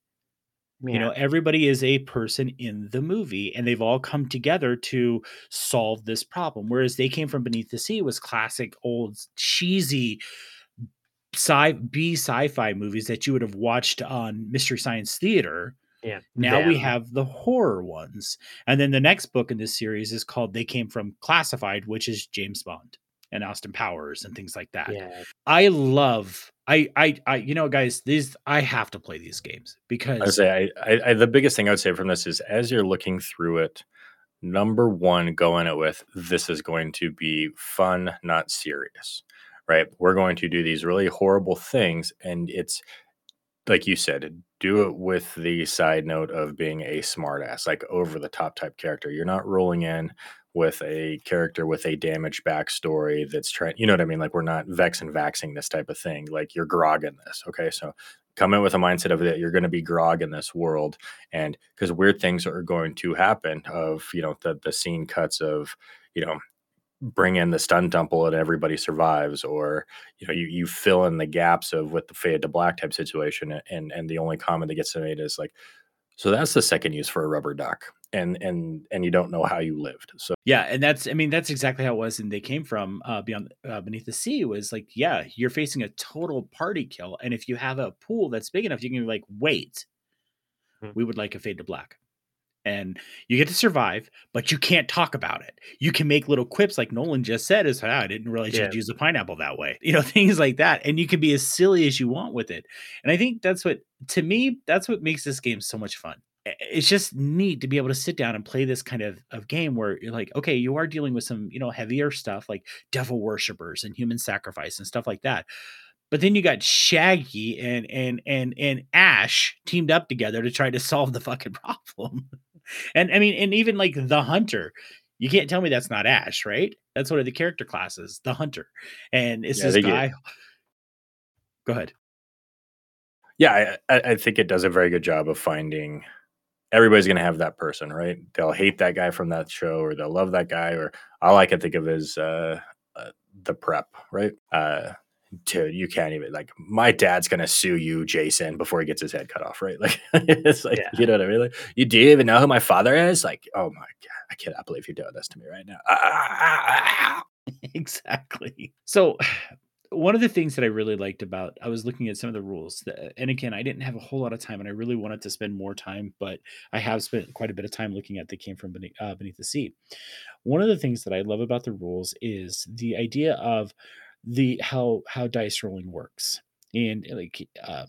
you know everybody is a person in the movie and they've all come together to solve this problem whereas they came from beneath the sea was classic old cheesy sci b sci-fi movies that you would have watched on mystery science theater yeah. now we have the horror ones. And then the next book in this series is called They Came From Classified, which is James Bond and Austin Powers and things like that. yeah. I love I I I you know guys, these I have to play these games because I say I, I, I the biggest thing I would say from this is as you're looking through it, number one, go in it with this is going to be fun, not serious. Right? We're going to do these really horrible things, and it's like you said, do it with the side note of being a smartass, like over the top type character. You're not rolling in with a character with a damaged backstory that's trying, you know what I mean? Like we're not vex and vaxing this type of thing. Like you're grog in this. Okay. So come in with a mindset of that you're going to be grog in this world. And because weird things are going to happen of, you know, the, the scene cuts of, you know, bring in the stun temple and everybody survives or you know you, you fill in the gaps of with the fade to black type situation and and the only comment that gets made is like so that's the second use for a rubber duck and and and you don't know how you lived so yeah, and that's I mean that's exactly how it was and they came from uh beyond uh, beneath the sea was like yeah, you're facing a total party kill and if you have a pool that's big enough you can be like wait. Hmm. We would like a fade to black. and you get to survive, but you can't talk about it. You can make little quips like Nolan just said, is "Ah, I didn't realize Yeah. you'd use a pineapple that way. You know, things like that. And you can be as silly as you want with it. And I think that's what to me, that's what makes this game so much fun. It's just neat to be able to sit down and play this kind of, of game where you're like, okay, you are dealing with some, you know, heavier stuff like devil worshippers and human sacrifice and stuff like that. But then you got Shaggy and and and and Ash teamed up together to try to solve the fucking problem. And I mean, and even like the hunter, you can't tell me that's not Ash, right? That's one of the character classes, the hunter. And it's Yeah, this they get- guy. Go ahead. yeah I I think it does a very good job of finding everybody's going to have that person right they'll hate that guy from that show or they'll love that guy or all i can think of is uh, uh the prep right uh dude, you can't even like my dad's gonna sue you, Jason, before he gets his head cut off, right? Like it's like Yeah. you know what I mean? Like, you do you even know who my father is? Like, oh my god, I cannot believe you're doing this to me right now. Ah, exactly. So, one of the things that I really liked about I was looking at some of the rules, that, and again, I didn't have a whole lot of time, and I really wanted to spend more time, but I have spent quite a bit of time looking at the came from beneath, uh, beneath the sea. One of the things that I love about the rules is the idea of the how how dice rolling works, and like um,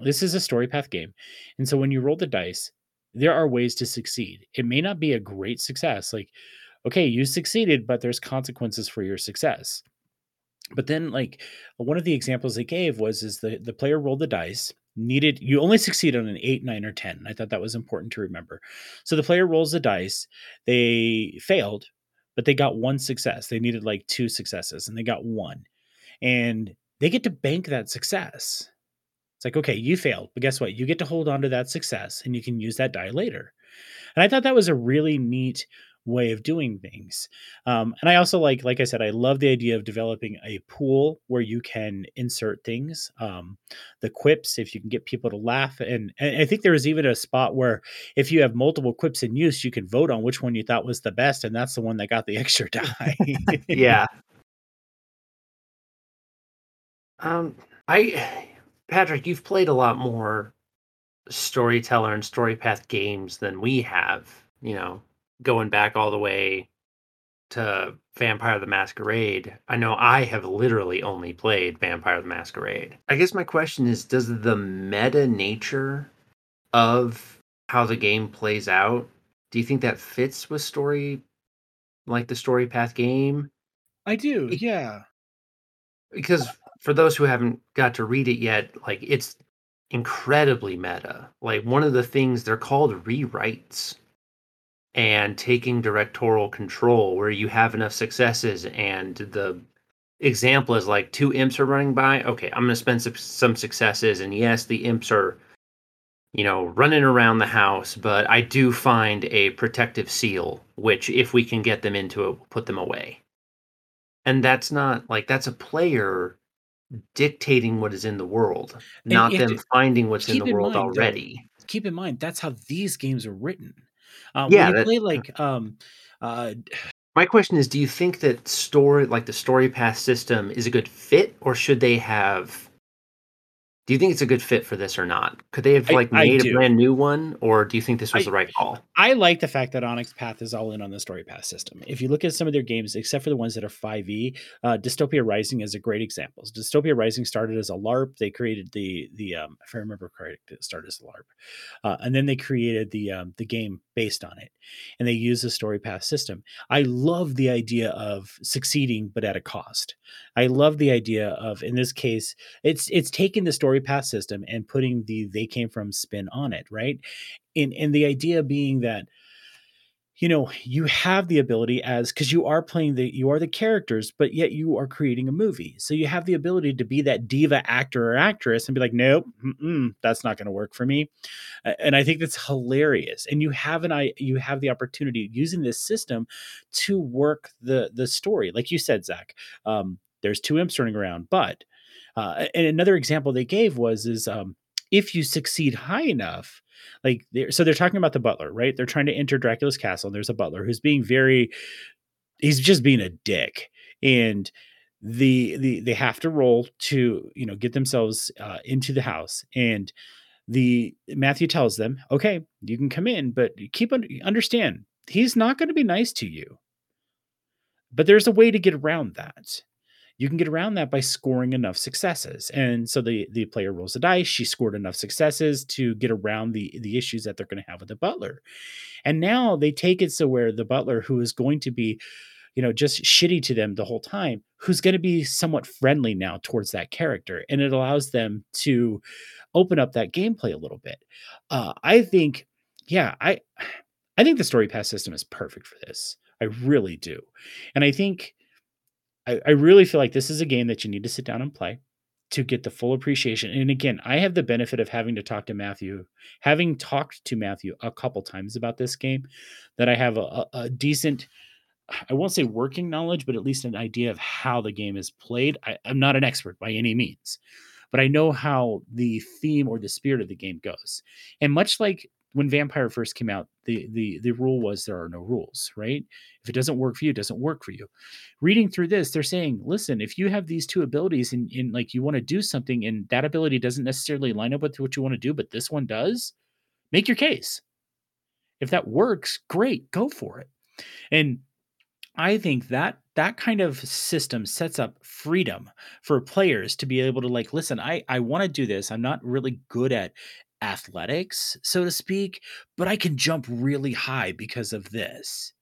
this is a story path game, and so when you roll the dice, there are ways to succeed. It may not be a great success, like okay, you succeeded, but there's consequences for your success. But then, like one of the examples they gave was is the the player rolled the dice, needed you only succeed on an eight, nine, or ten. I thought that was important to remember. So the player rolls the dice, they failed, but they got one success. They needed like two successes, and they got one, and they get to bank that success. It's like, okay, you failed, but guess what? You get to hold on to that success and you can use that die later. And I thought that was a really neat way of doing things. Um, and I also like, like I said, I love the idea of developing a pool where you can insert things. Um, the quips, if you can get people to laugh, and, and I think there was even a spot where if you have multiple quips in use, you can vote on which one you thought was the best, and that's the one that got the extra die. yeah. Um, I, Patrick, you've played a lot more storyteller and story path games than we have. You know, going back all the way to Vampire the Masquerade. I know I have literally only played Vampire the Masquerade. I guess my question is does the meta nature of how the game plays out, do you think that fits with story like the story path game? I do, yeah. because for those who haven't got to read it yet, like it's incredibly meta. Like one of the things they're called rewrites and taking directorial control where you have enough successes and the example is like two imps are running by. Okay, I'm going to spend some, some successes and yes, the imps are you know, running around the house, but I do find a protective seal, which if we can get them into it, we'll put them away and that's not like that's a player dictating what is in the world And not them finding what's in the in world mind, though, already keep in mind that's how these games are written. Uh, Yeah, that- play like um, uh, my question is do you think that story like the story path system is a good fit or should they have do you think it's a good fit for this or not could they have like I made a brand new one or do you think this was I- the right call I like the fact that Onyx Path is all in on the story path system. If you look at some of their games, except for the ones that are 5e, uh, Dystopia Rising is a great example. Dystopia Rising started as a LARP. They created the the um, if I remember correct, it started as a LARP, uh, and then they created the um, the game based on it, and they use the story path system. I love the idea of succeeding, but at a cost. I love the idea of in this case, it's it's taking the story path system and putting the they came from spin on it, right? and and the idea being that you know you have the ability as because you are playing the you are the characters but yet you are creating a movie. So you have the ability to be that diva actor or actress and be like nope that's not going to work for me. And i think that's hilarious. And you have an i you have the opportunity using this system to work the the story. Like you said zach um, there's two imps running around but uh, and another example they gave was is um, if you succeed high enough like they're, so they're talking about the butler right? They're trying to enter dracula's castle and there's a butler who's being very he's just being a dick. And the the they have to roll to you know get themselves uh, into the house. And the matthew tells them okay you can come in but keep un- understand he's not going to be nice to you. But there's a way to get around that you can get around that by scoring enough successes. And so the the player rolls a dice. She scored enough successes to get around the the issues that they're going to have with the butler. And now they take it so where the butler, who is going to be, you know, just shitty to them the whole time, who's going to be somewhat friendly now towards that character, and it allows them to open up that gameplay a little bit. Uh, I think, yeah, I I think the story path system is perfect for this. I really do, and I think I, I really feel like this is a game that you need to sit down and play to get the full appreciation. And again, I have the benefit of having to talk to Matthew, having talked to Matthew a couple times about this game, that I have a, a, decent I won't say working knowledge, but at least an idea of how the game is played. I, I'm not an expert by any means, but I know how the theme or the spirit of the game goes. And much like when Vampire first came out, the the the rule was there are no rules, right? If it doesn't work for you, it doesn't work for you. Reading through this, they're saying, listen, if you have these two abilities and, and like you want to do something and that ability doesn't necessarily line up with what you want to do, but this one does, make your case. If that works, great, go for it. And I think that that kind of system sets up freedom for players to be able to like listen i i want to do this i'm not really good at athletics so to speak but i can jump really high because of this.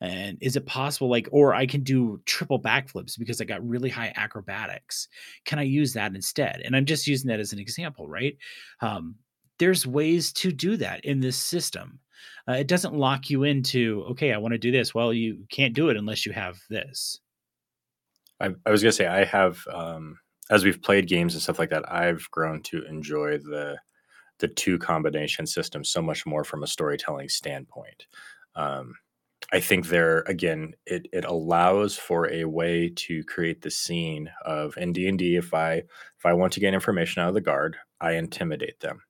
And is it possible like or i can do triple backflips because i got really high acrobatics. Can i use that instead? And i'm just using that as an example right? Um, there's ways to do that in this system. Uh, it doesn't lock you into okay i want to do this. Well you can't do it unless you have this. I, I was gonna say I have um, as we've played games and stuff like that. I've grown to enjoy the the two combination system so much more from a storytelling standpoint. Um, I think there again, it it allows for a way to create the scene of in D and D. If I if I want to get information out of the guard, I intimidate them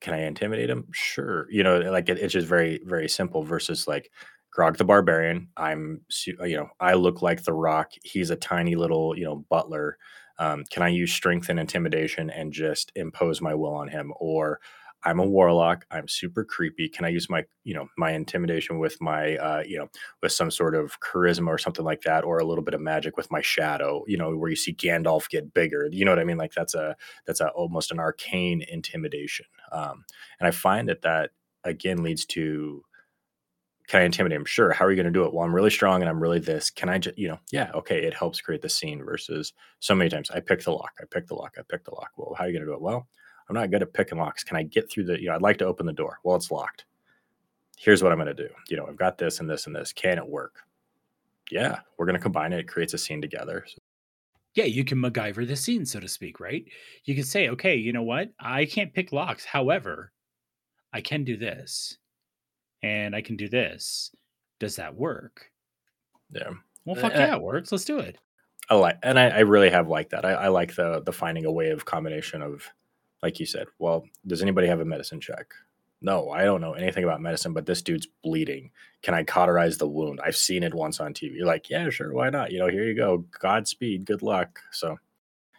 can I intimidate them? Sure. You know, like it, it's just very, very simple versus like Grog the Barbarian. I'm, you know, I look like the rock. He's a tiny little, you know, butler. Um, can I use strength and intimidation and just impose my will on him? Or I'm a warlock. I'm super creepy. Can I use my, you know, my intimidation with my, uh, you know, with some sort of charisma or something like that, or a little bit of magic with my shadow, you know, where you see Gandalf get bigger. You know what I mean? Like that's a that's a almost an arcane intimidation. Um, and I find that that again leads to can I intimidate him? Sure. How are you going to do it? Well, I'm really strong and I'm really this. Can I just, you know, yeah, okay. It helps create the scene versus so many times I pick the lock, I pick the lock, I pick the lock. Well, how are you going to do it? Well, I'm not good at picking locks. Can I get through the, you know, I'd like to open the door. Well, it's locked. Here's what I'm going to do. You know, I've got this and this and this. Can it work? Yeah, we're going to combine it. It creates a scene together. So. Yeah, you can MacGyver the scene, so to speak, right? You can say, okay, you know what? I can't pick locks. However, I can do this and I can do this. Does that work? Yeah. Well, fuck eh, yeah, it works. Let's do it. I like, and I, I really have liked that. I, I like the the finding a way of combination of like you said, well, does anybody have a medicine check? No, I don't know anything about medicine, but this dude's bleeding. Can I cauterize the wound? I've seen it once on TV. You're like, yeah, sure, why not? You know, here you go. Godspeed, good luck. So,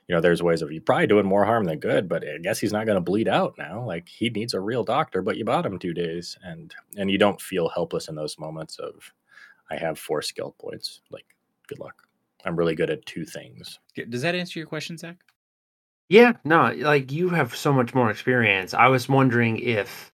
you know, there's ways of you probably doing more harm than good, but I guess he's not going to bleed out now. Like he needs a real doctor, but you bought him two days, and and you don't feel helpless in those moments of, I have four skill points. Like, good luck. I'm really good at two things. Does that answer your question, Zach? Yeah, no, like you have so much more experience. I was wondering if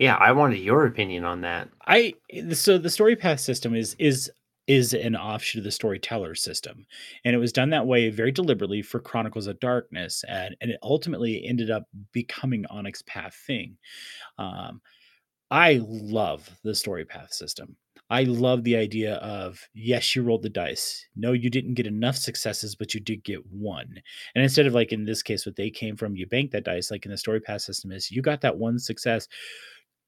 yeah, I wanted your opinion on that. I eh, so the story path system is is is an offshoot of the storyteller system. And it was done that way very deliberately for Chronicles of Darkness. And, and it ultimately ended up becoming Onyx Path thing. Um, I love the story path system. I love the idea of yes, you rolled the dice. No, you didn't get enough successes, but you did get one. And instead of like in this case, what they came from, you bank that dice, like in the story path system, is you got that one success.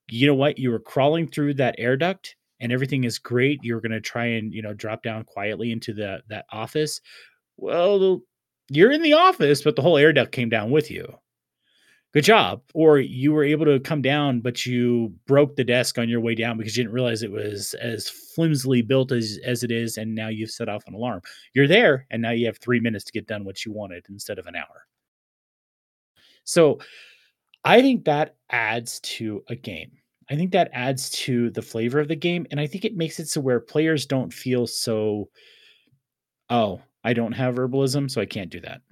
You know what? You were crawling through that air duct and everything is great. You're gonna try and you know drop down quietly into the that office. Well, you're in the office, but the whole air duct came down with you good job. Or you were able to come down, but you broke the desk on your way down because you didn't realize it was as flimsily built as, as it is. And now you've set off an alarm. You're there, and now you have three minutes to get done what you wanted instead of an hour. So I think that adds to a game. I think that adds to the flavor of the game. And I think it makes it so where players don't feel so, oh, I don't have herbalism, so I can't do that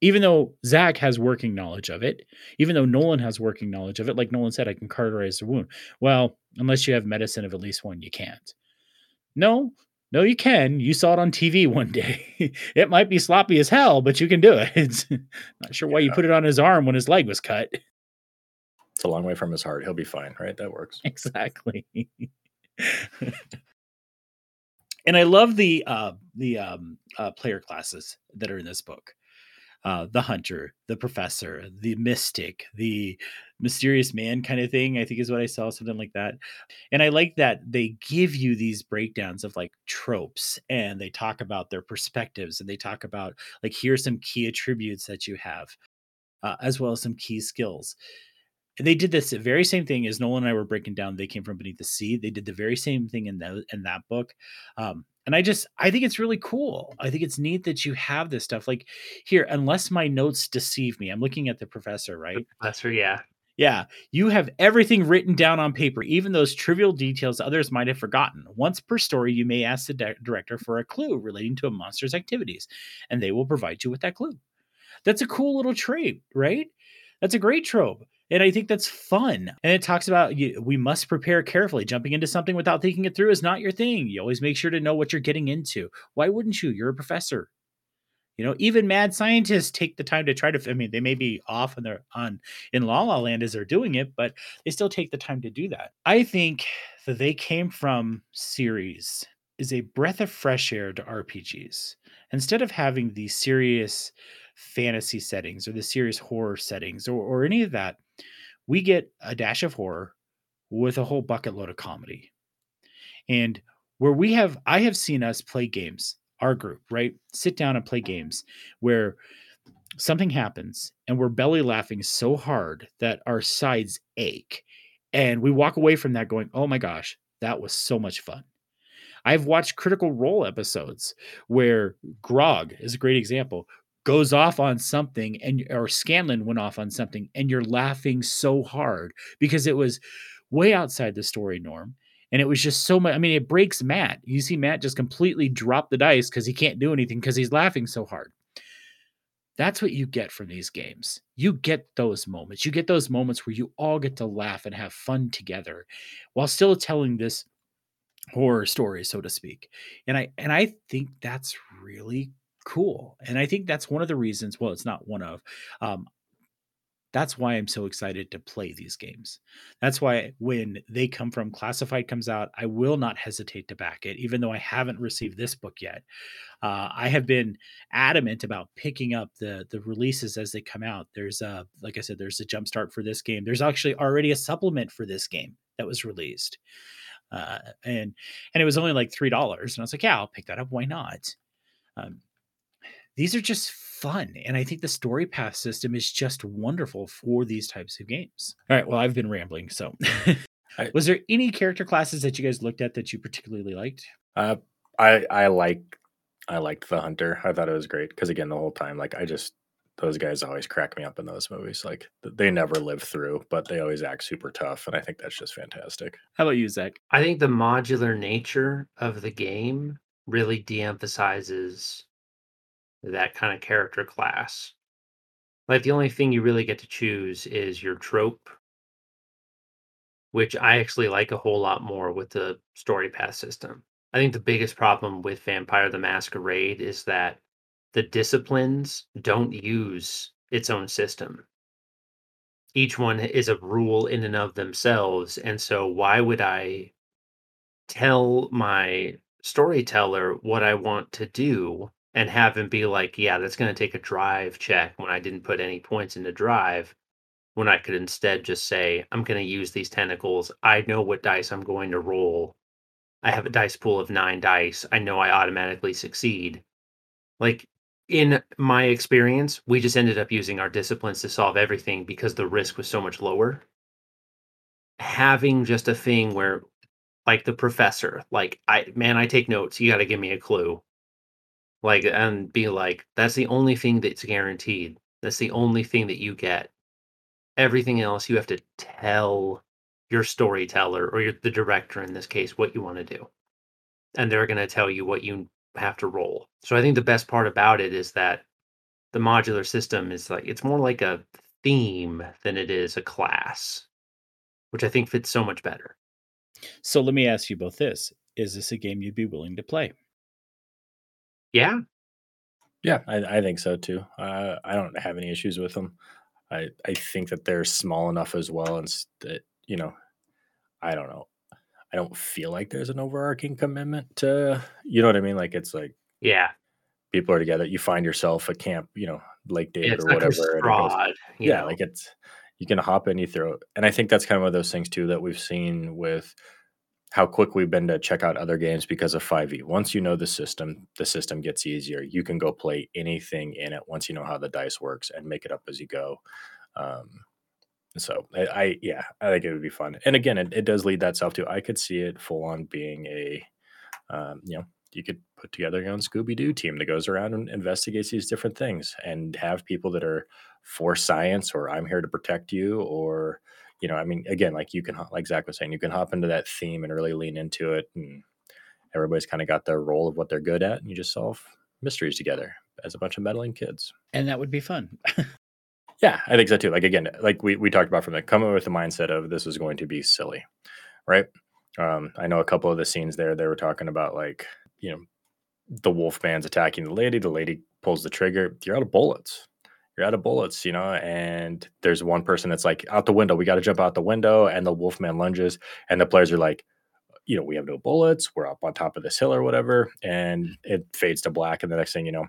even though Zach has working knowledge of it, even though Nolan has working knowledge of it, like Nolan said, I can cauterize the wound. Well, unless you have medicine of at least one, you can't. No, no, you can. You saw it on TV one day. it might be sloppy as hell, but you can do it. It's not sure why yeah. you put it on his arm when his leg was cut. It's a long way from his heart. He'll be fine, right? That works. Exactly. and I love the uh, the um, uh, player classes that are in this book uh, the hunter, the professor, the mystic, the mysterious man kind of thing. I think is what I saw, something like that. And I like that they give you these breakdowns of like tropes and they talk about their perspectives and they talk about like here's some key attributes that you have, uh, as well as some key skills. And they did this very same thing as Nolan and I were breaking down. They came from beneath the sea. They did the very same thing in that in that book. Um, and I just I think it's really cool. I think it's neat that you have this stuff. Like here, unless my notes deceive me, I'm looking at the professor, right? Professor, yeah. Yeah, you have everything written down on paper, even those trivial details others might have forgotten. Once per story, you may ask the di- director for a clue relating to a monster's activities, and they will provide you with that clue. That's a cool little trait, right? That's a great trope. And I think that's fun. And it talks about you, we must prepare carefully. Jumping into something without thinking it through is not your thing. You always make sure to know what you're getting into. Why wouldn't you? You're a professor. You know, even mad scientists take the time to try to. I mean, they may be off on their on in La La Land as they're doing it, but they still take the time to do that. I think that they came from series is a breath of fresh air to RPGs. Instead of having these serious fantasy settings or the serious horror settings or, or any of that, we get a dash of horror with a whole bucket load of comedy. And where we have, I have seen us play games, our group, right? Sit down and play games where something happens and we're belly laughing so hard that our sides ache. And we walk away from that going, oh my gosh, that was so much fun. I've watched Critical Role episodes where Grog is a great example, goes off on something and or Scanlan went off on something and you're laughing so hard because it was way outside the story norm and it was just so much I mean it breaks Matt. You see Matt just completely drop the dice cuz he can't do anything cuz he's laughing so hard. That's what you get from these games. You get those moments. You get those moments where you all get to laugh and have fun together while still telling this horror story so to speak. And I and I think that's really cool. And I think that's one of the reasons, well, it's not one of, um, that's why I'm so excited to play these games. That's why when they come from classified comes out, I will not hesitate to back it, even though I haven't received this book yet. Uh, I have been adamant about picking up the the releases as they come out. There's a like I said, there's a jump start for this game. There's actually already a supplement for this game that was released, uh, and and it was only like three dollars. And I was like, yeah, I'll pick that up. Why not? Um, these are just fun. And I think the story path system is just wonderful for these types of games. All right. Well, I've been rambling. So, I, was there any character classes that you guys looked at that you particularly liked? Uh, I I like I liked the hunter. I thought it was great because again, the whole time, like I just those guys always crack me up in those movies. Like they never live through, but they always act super tough, and I think that's just fantastic. How about you, Zach? I think the modular nature of the game really de-emphasizes that kind of character class. Like the only thing you really get to choose is your trope, which I actually like a whole lot more with the story path system. I think the biggest problem with Vampire the Masquerade is that the disciplines don't use its own system. Each one is a rule in and of themselves. And so, why would I tell my storyteller what I want to do and have him be like, yeah, that's going to take a drive check when I didn't put any points into drive. When I could instead just say, I'm going to use these tentacles. I know what dice I'm going to roll. I have a dice pool of nine dice. I know I automatically succeed. Like in my experience, we just ended up using our disciplines to solve everything because the risk was so much lower. Having just a thing where, like the professor, like I man, I take notes. You got to give me a clue like and be like that's the only thing that's guaranteed. That's the only thing that you get. Everything else you have to tell your storyteller or your, the director in this case what you want to do. And they're going to tell you what you have to roll. So i think the best part about it is that the modular system is like it's more like a theme than it is a class which i think fits so much better. So let me ask you both this. Is this a game you'd be willing to play yeah. Yeah, I, I think so too. Uh, I don't have any issues with them. I I think that they're small enough as well, and that you know, I don't know. I don't feel like there's an overarching commitment to you know what I mean. Like it's like yeah, people are together. You find yourself a camp, you know, Lake David or whatever. Broad, yeah, know. like it's you can hop in, you throw it. And I think that's kind of one of those things too that we've seen with how quick we've been to check out other games because of 5e. Once you know the system, the system gets easier. You can go play anything in it once you know how the dice works and make it up as you go. Um, so I, I, yeah, I think it would be fun. And again, it, it does lead that self to I could see it full on being a, um, you know, you could put together your own Scooby Doo team that goes around and investigates these different things and have people that are for science or I'm here to protect you or you know, I mean, again, like you can, like Zach was saying, you can hop into that theme and really lean into it. And everybody's kind of got their role of what they're good at. And you just solve mysteries together as a bunch of meddling kids. And that would be fun. yeah, I think so too. Like, again, like we, we talked about from the coming with the mindset of this is going to be silly, right? Um, I know a couple of the scenes there, they were talking about like, you know, the wolf man's attacking the lady. The lady pulls the trigger. You're out of bullets you're out of bullets, you know, and there's one person that's like out the window, we got to jump out the window, and the wolfman lunges, and the players are like, you know, we have no bullets, we're up on top of this hill or whatever, and it fades to black, and the next thing you know,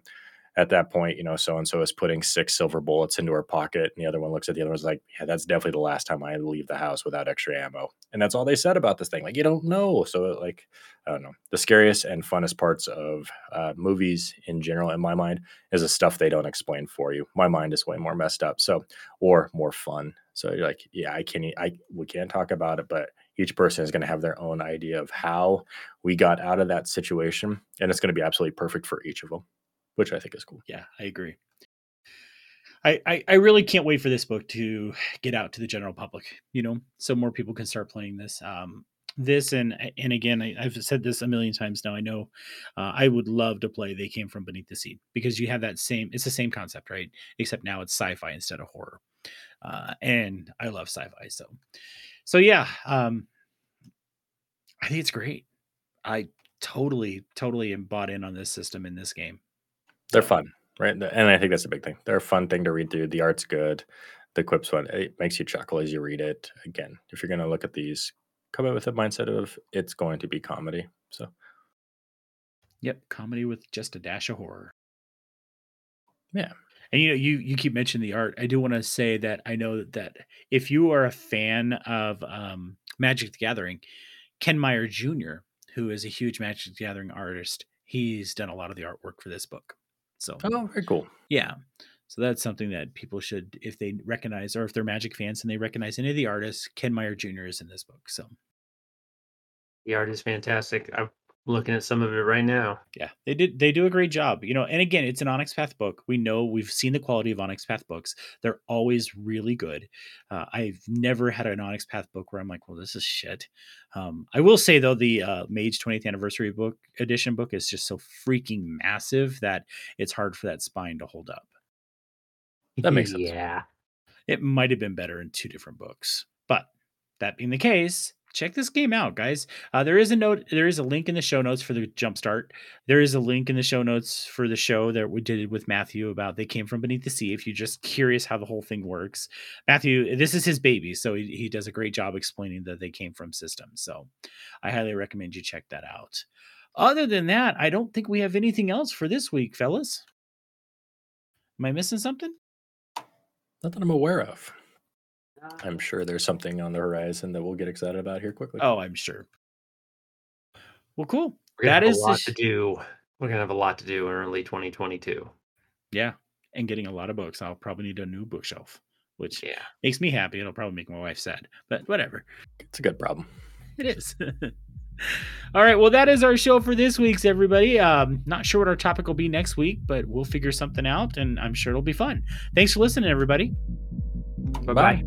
at that point, you know, so and so is putting six silver bullets into her pocket, and the other one looks at the other one's like, yeah, that's definitely the last time I leave the house without extra ammo, and that's all they said about this thing. Like, you don't know, so like, I don't know. The scariest and funnest parts of uh, movies in general, in my mind, is the stuff they don't explain for you. My mind is way more messed up, so or more fun. So you're like, yeah, I can, I we can't talk about it, but each person is going to have their own idea of how we got out of that situation, and it's going to be absolutely perfect for each of them which I think is cool. Yeah, I agree. I, I, I really can't wait for this book to get out to the general public, you know, so more people can start playing this. Um, this and and again, I, have said this a million times now. I know uh, I would love to play. They came from beneath the sea because you have that same. It's the same concept, right? Except now it's sci-fi instead of horror, uh, and I love sci-fi. So, so yeah, um, I think it's great. I totally totally am bought in on this system in this game. They're fun, right? And I think that's a big thing. They're a fun thing to read through. The art's good. The quip's fun. It makes you chuckle as you read it. Again, if you're going to look at these, come in with a mindset of it's going to be comedy. So, yep, comedy with just a dash of horror. Yeah. And you know, you you keep mentioning the art. I do want to say that I know that if you are a fan of um, Magic the Gathering, Ken Meyer Jr., who is a huge Magic the Gathering artist, he's done a lot of the artwork for this book. So oh, very cool. Yeah. So that's something that people should, if they recognize, or if they're Magic fans and they recognize any of the artists, Ken Meyer Jr. is in this book. So the art is fantastic. I'm looking at some of it right now. Yeah, they did. They do a great job. You know, and again, it's an Onyx Path book. We know we've seen the quality of Onyx Path books. They're always really good. Uh, I've never had an Onyx Path book where I'm like, well, this is shit. Um, I will say though, the uh, Mage 20th Anniversary book edition book is just so freaking massive that it's hard for that spine to hold up. That makes sense. Yeah, it might have been better in two different books, but that being the case, check this game out, guys. Uh, there is a note, there is a link in the show notes for the jumpstart. There is a link in the show notes for the show that we did with Matthew about they came from beneath the sea. If you're just curious how the whole thing works, Matthew, this is his baby, so he, he does a great job explaining that they came from systems. So I highly recommend you check that out. Other than that, I don't think we have anything else for this week, fellas. Am I missing something? Not that I'm aware of. I'm sure there's something on the horizon that we'll get excited about here quickly. Oh, I'm sure. Well, cool. We're gonna that have is a lot sh- to do. We're gonna have a lot to do in early 2022. Yeah, and getting a lot of books. I'll probably need a new bookshelf, which yeah makes me happy. It'll probably make my wife sad, but whatever. It's a good problem. It is. All right. Well, that is our show for this week's everybody. Um, not sure what our topic will be next week, but we'll figure something out, and I'm sure it'll be fun. Thanks for listening, everybody. Bye bye.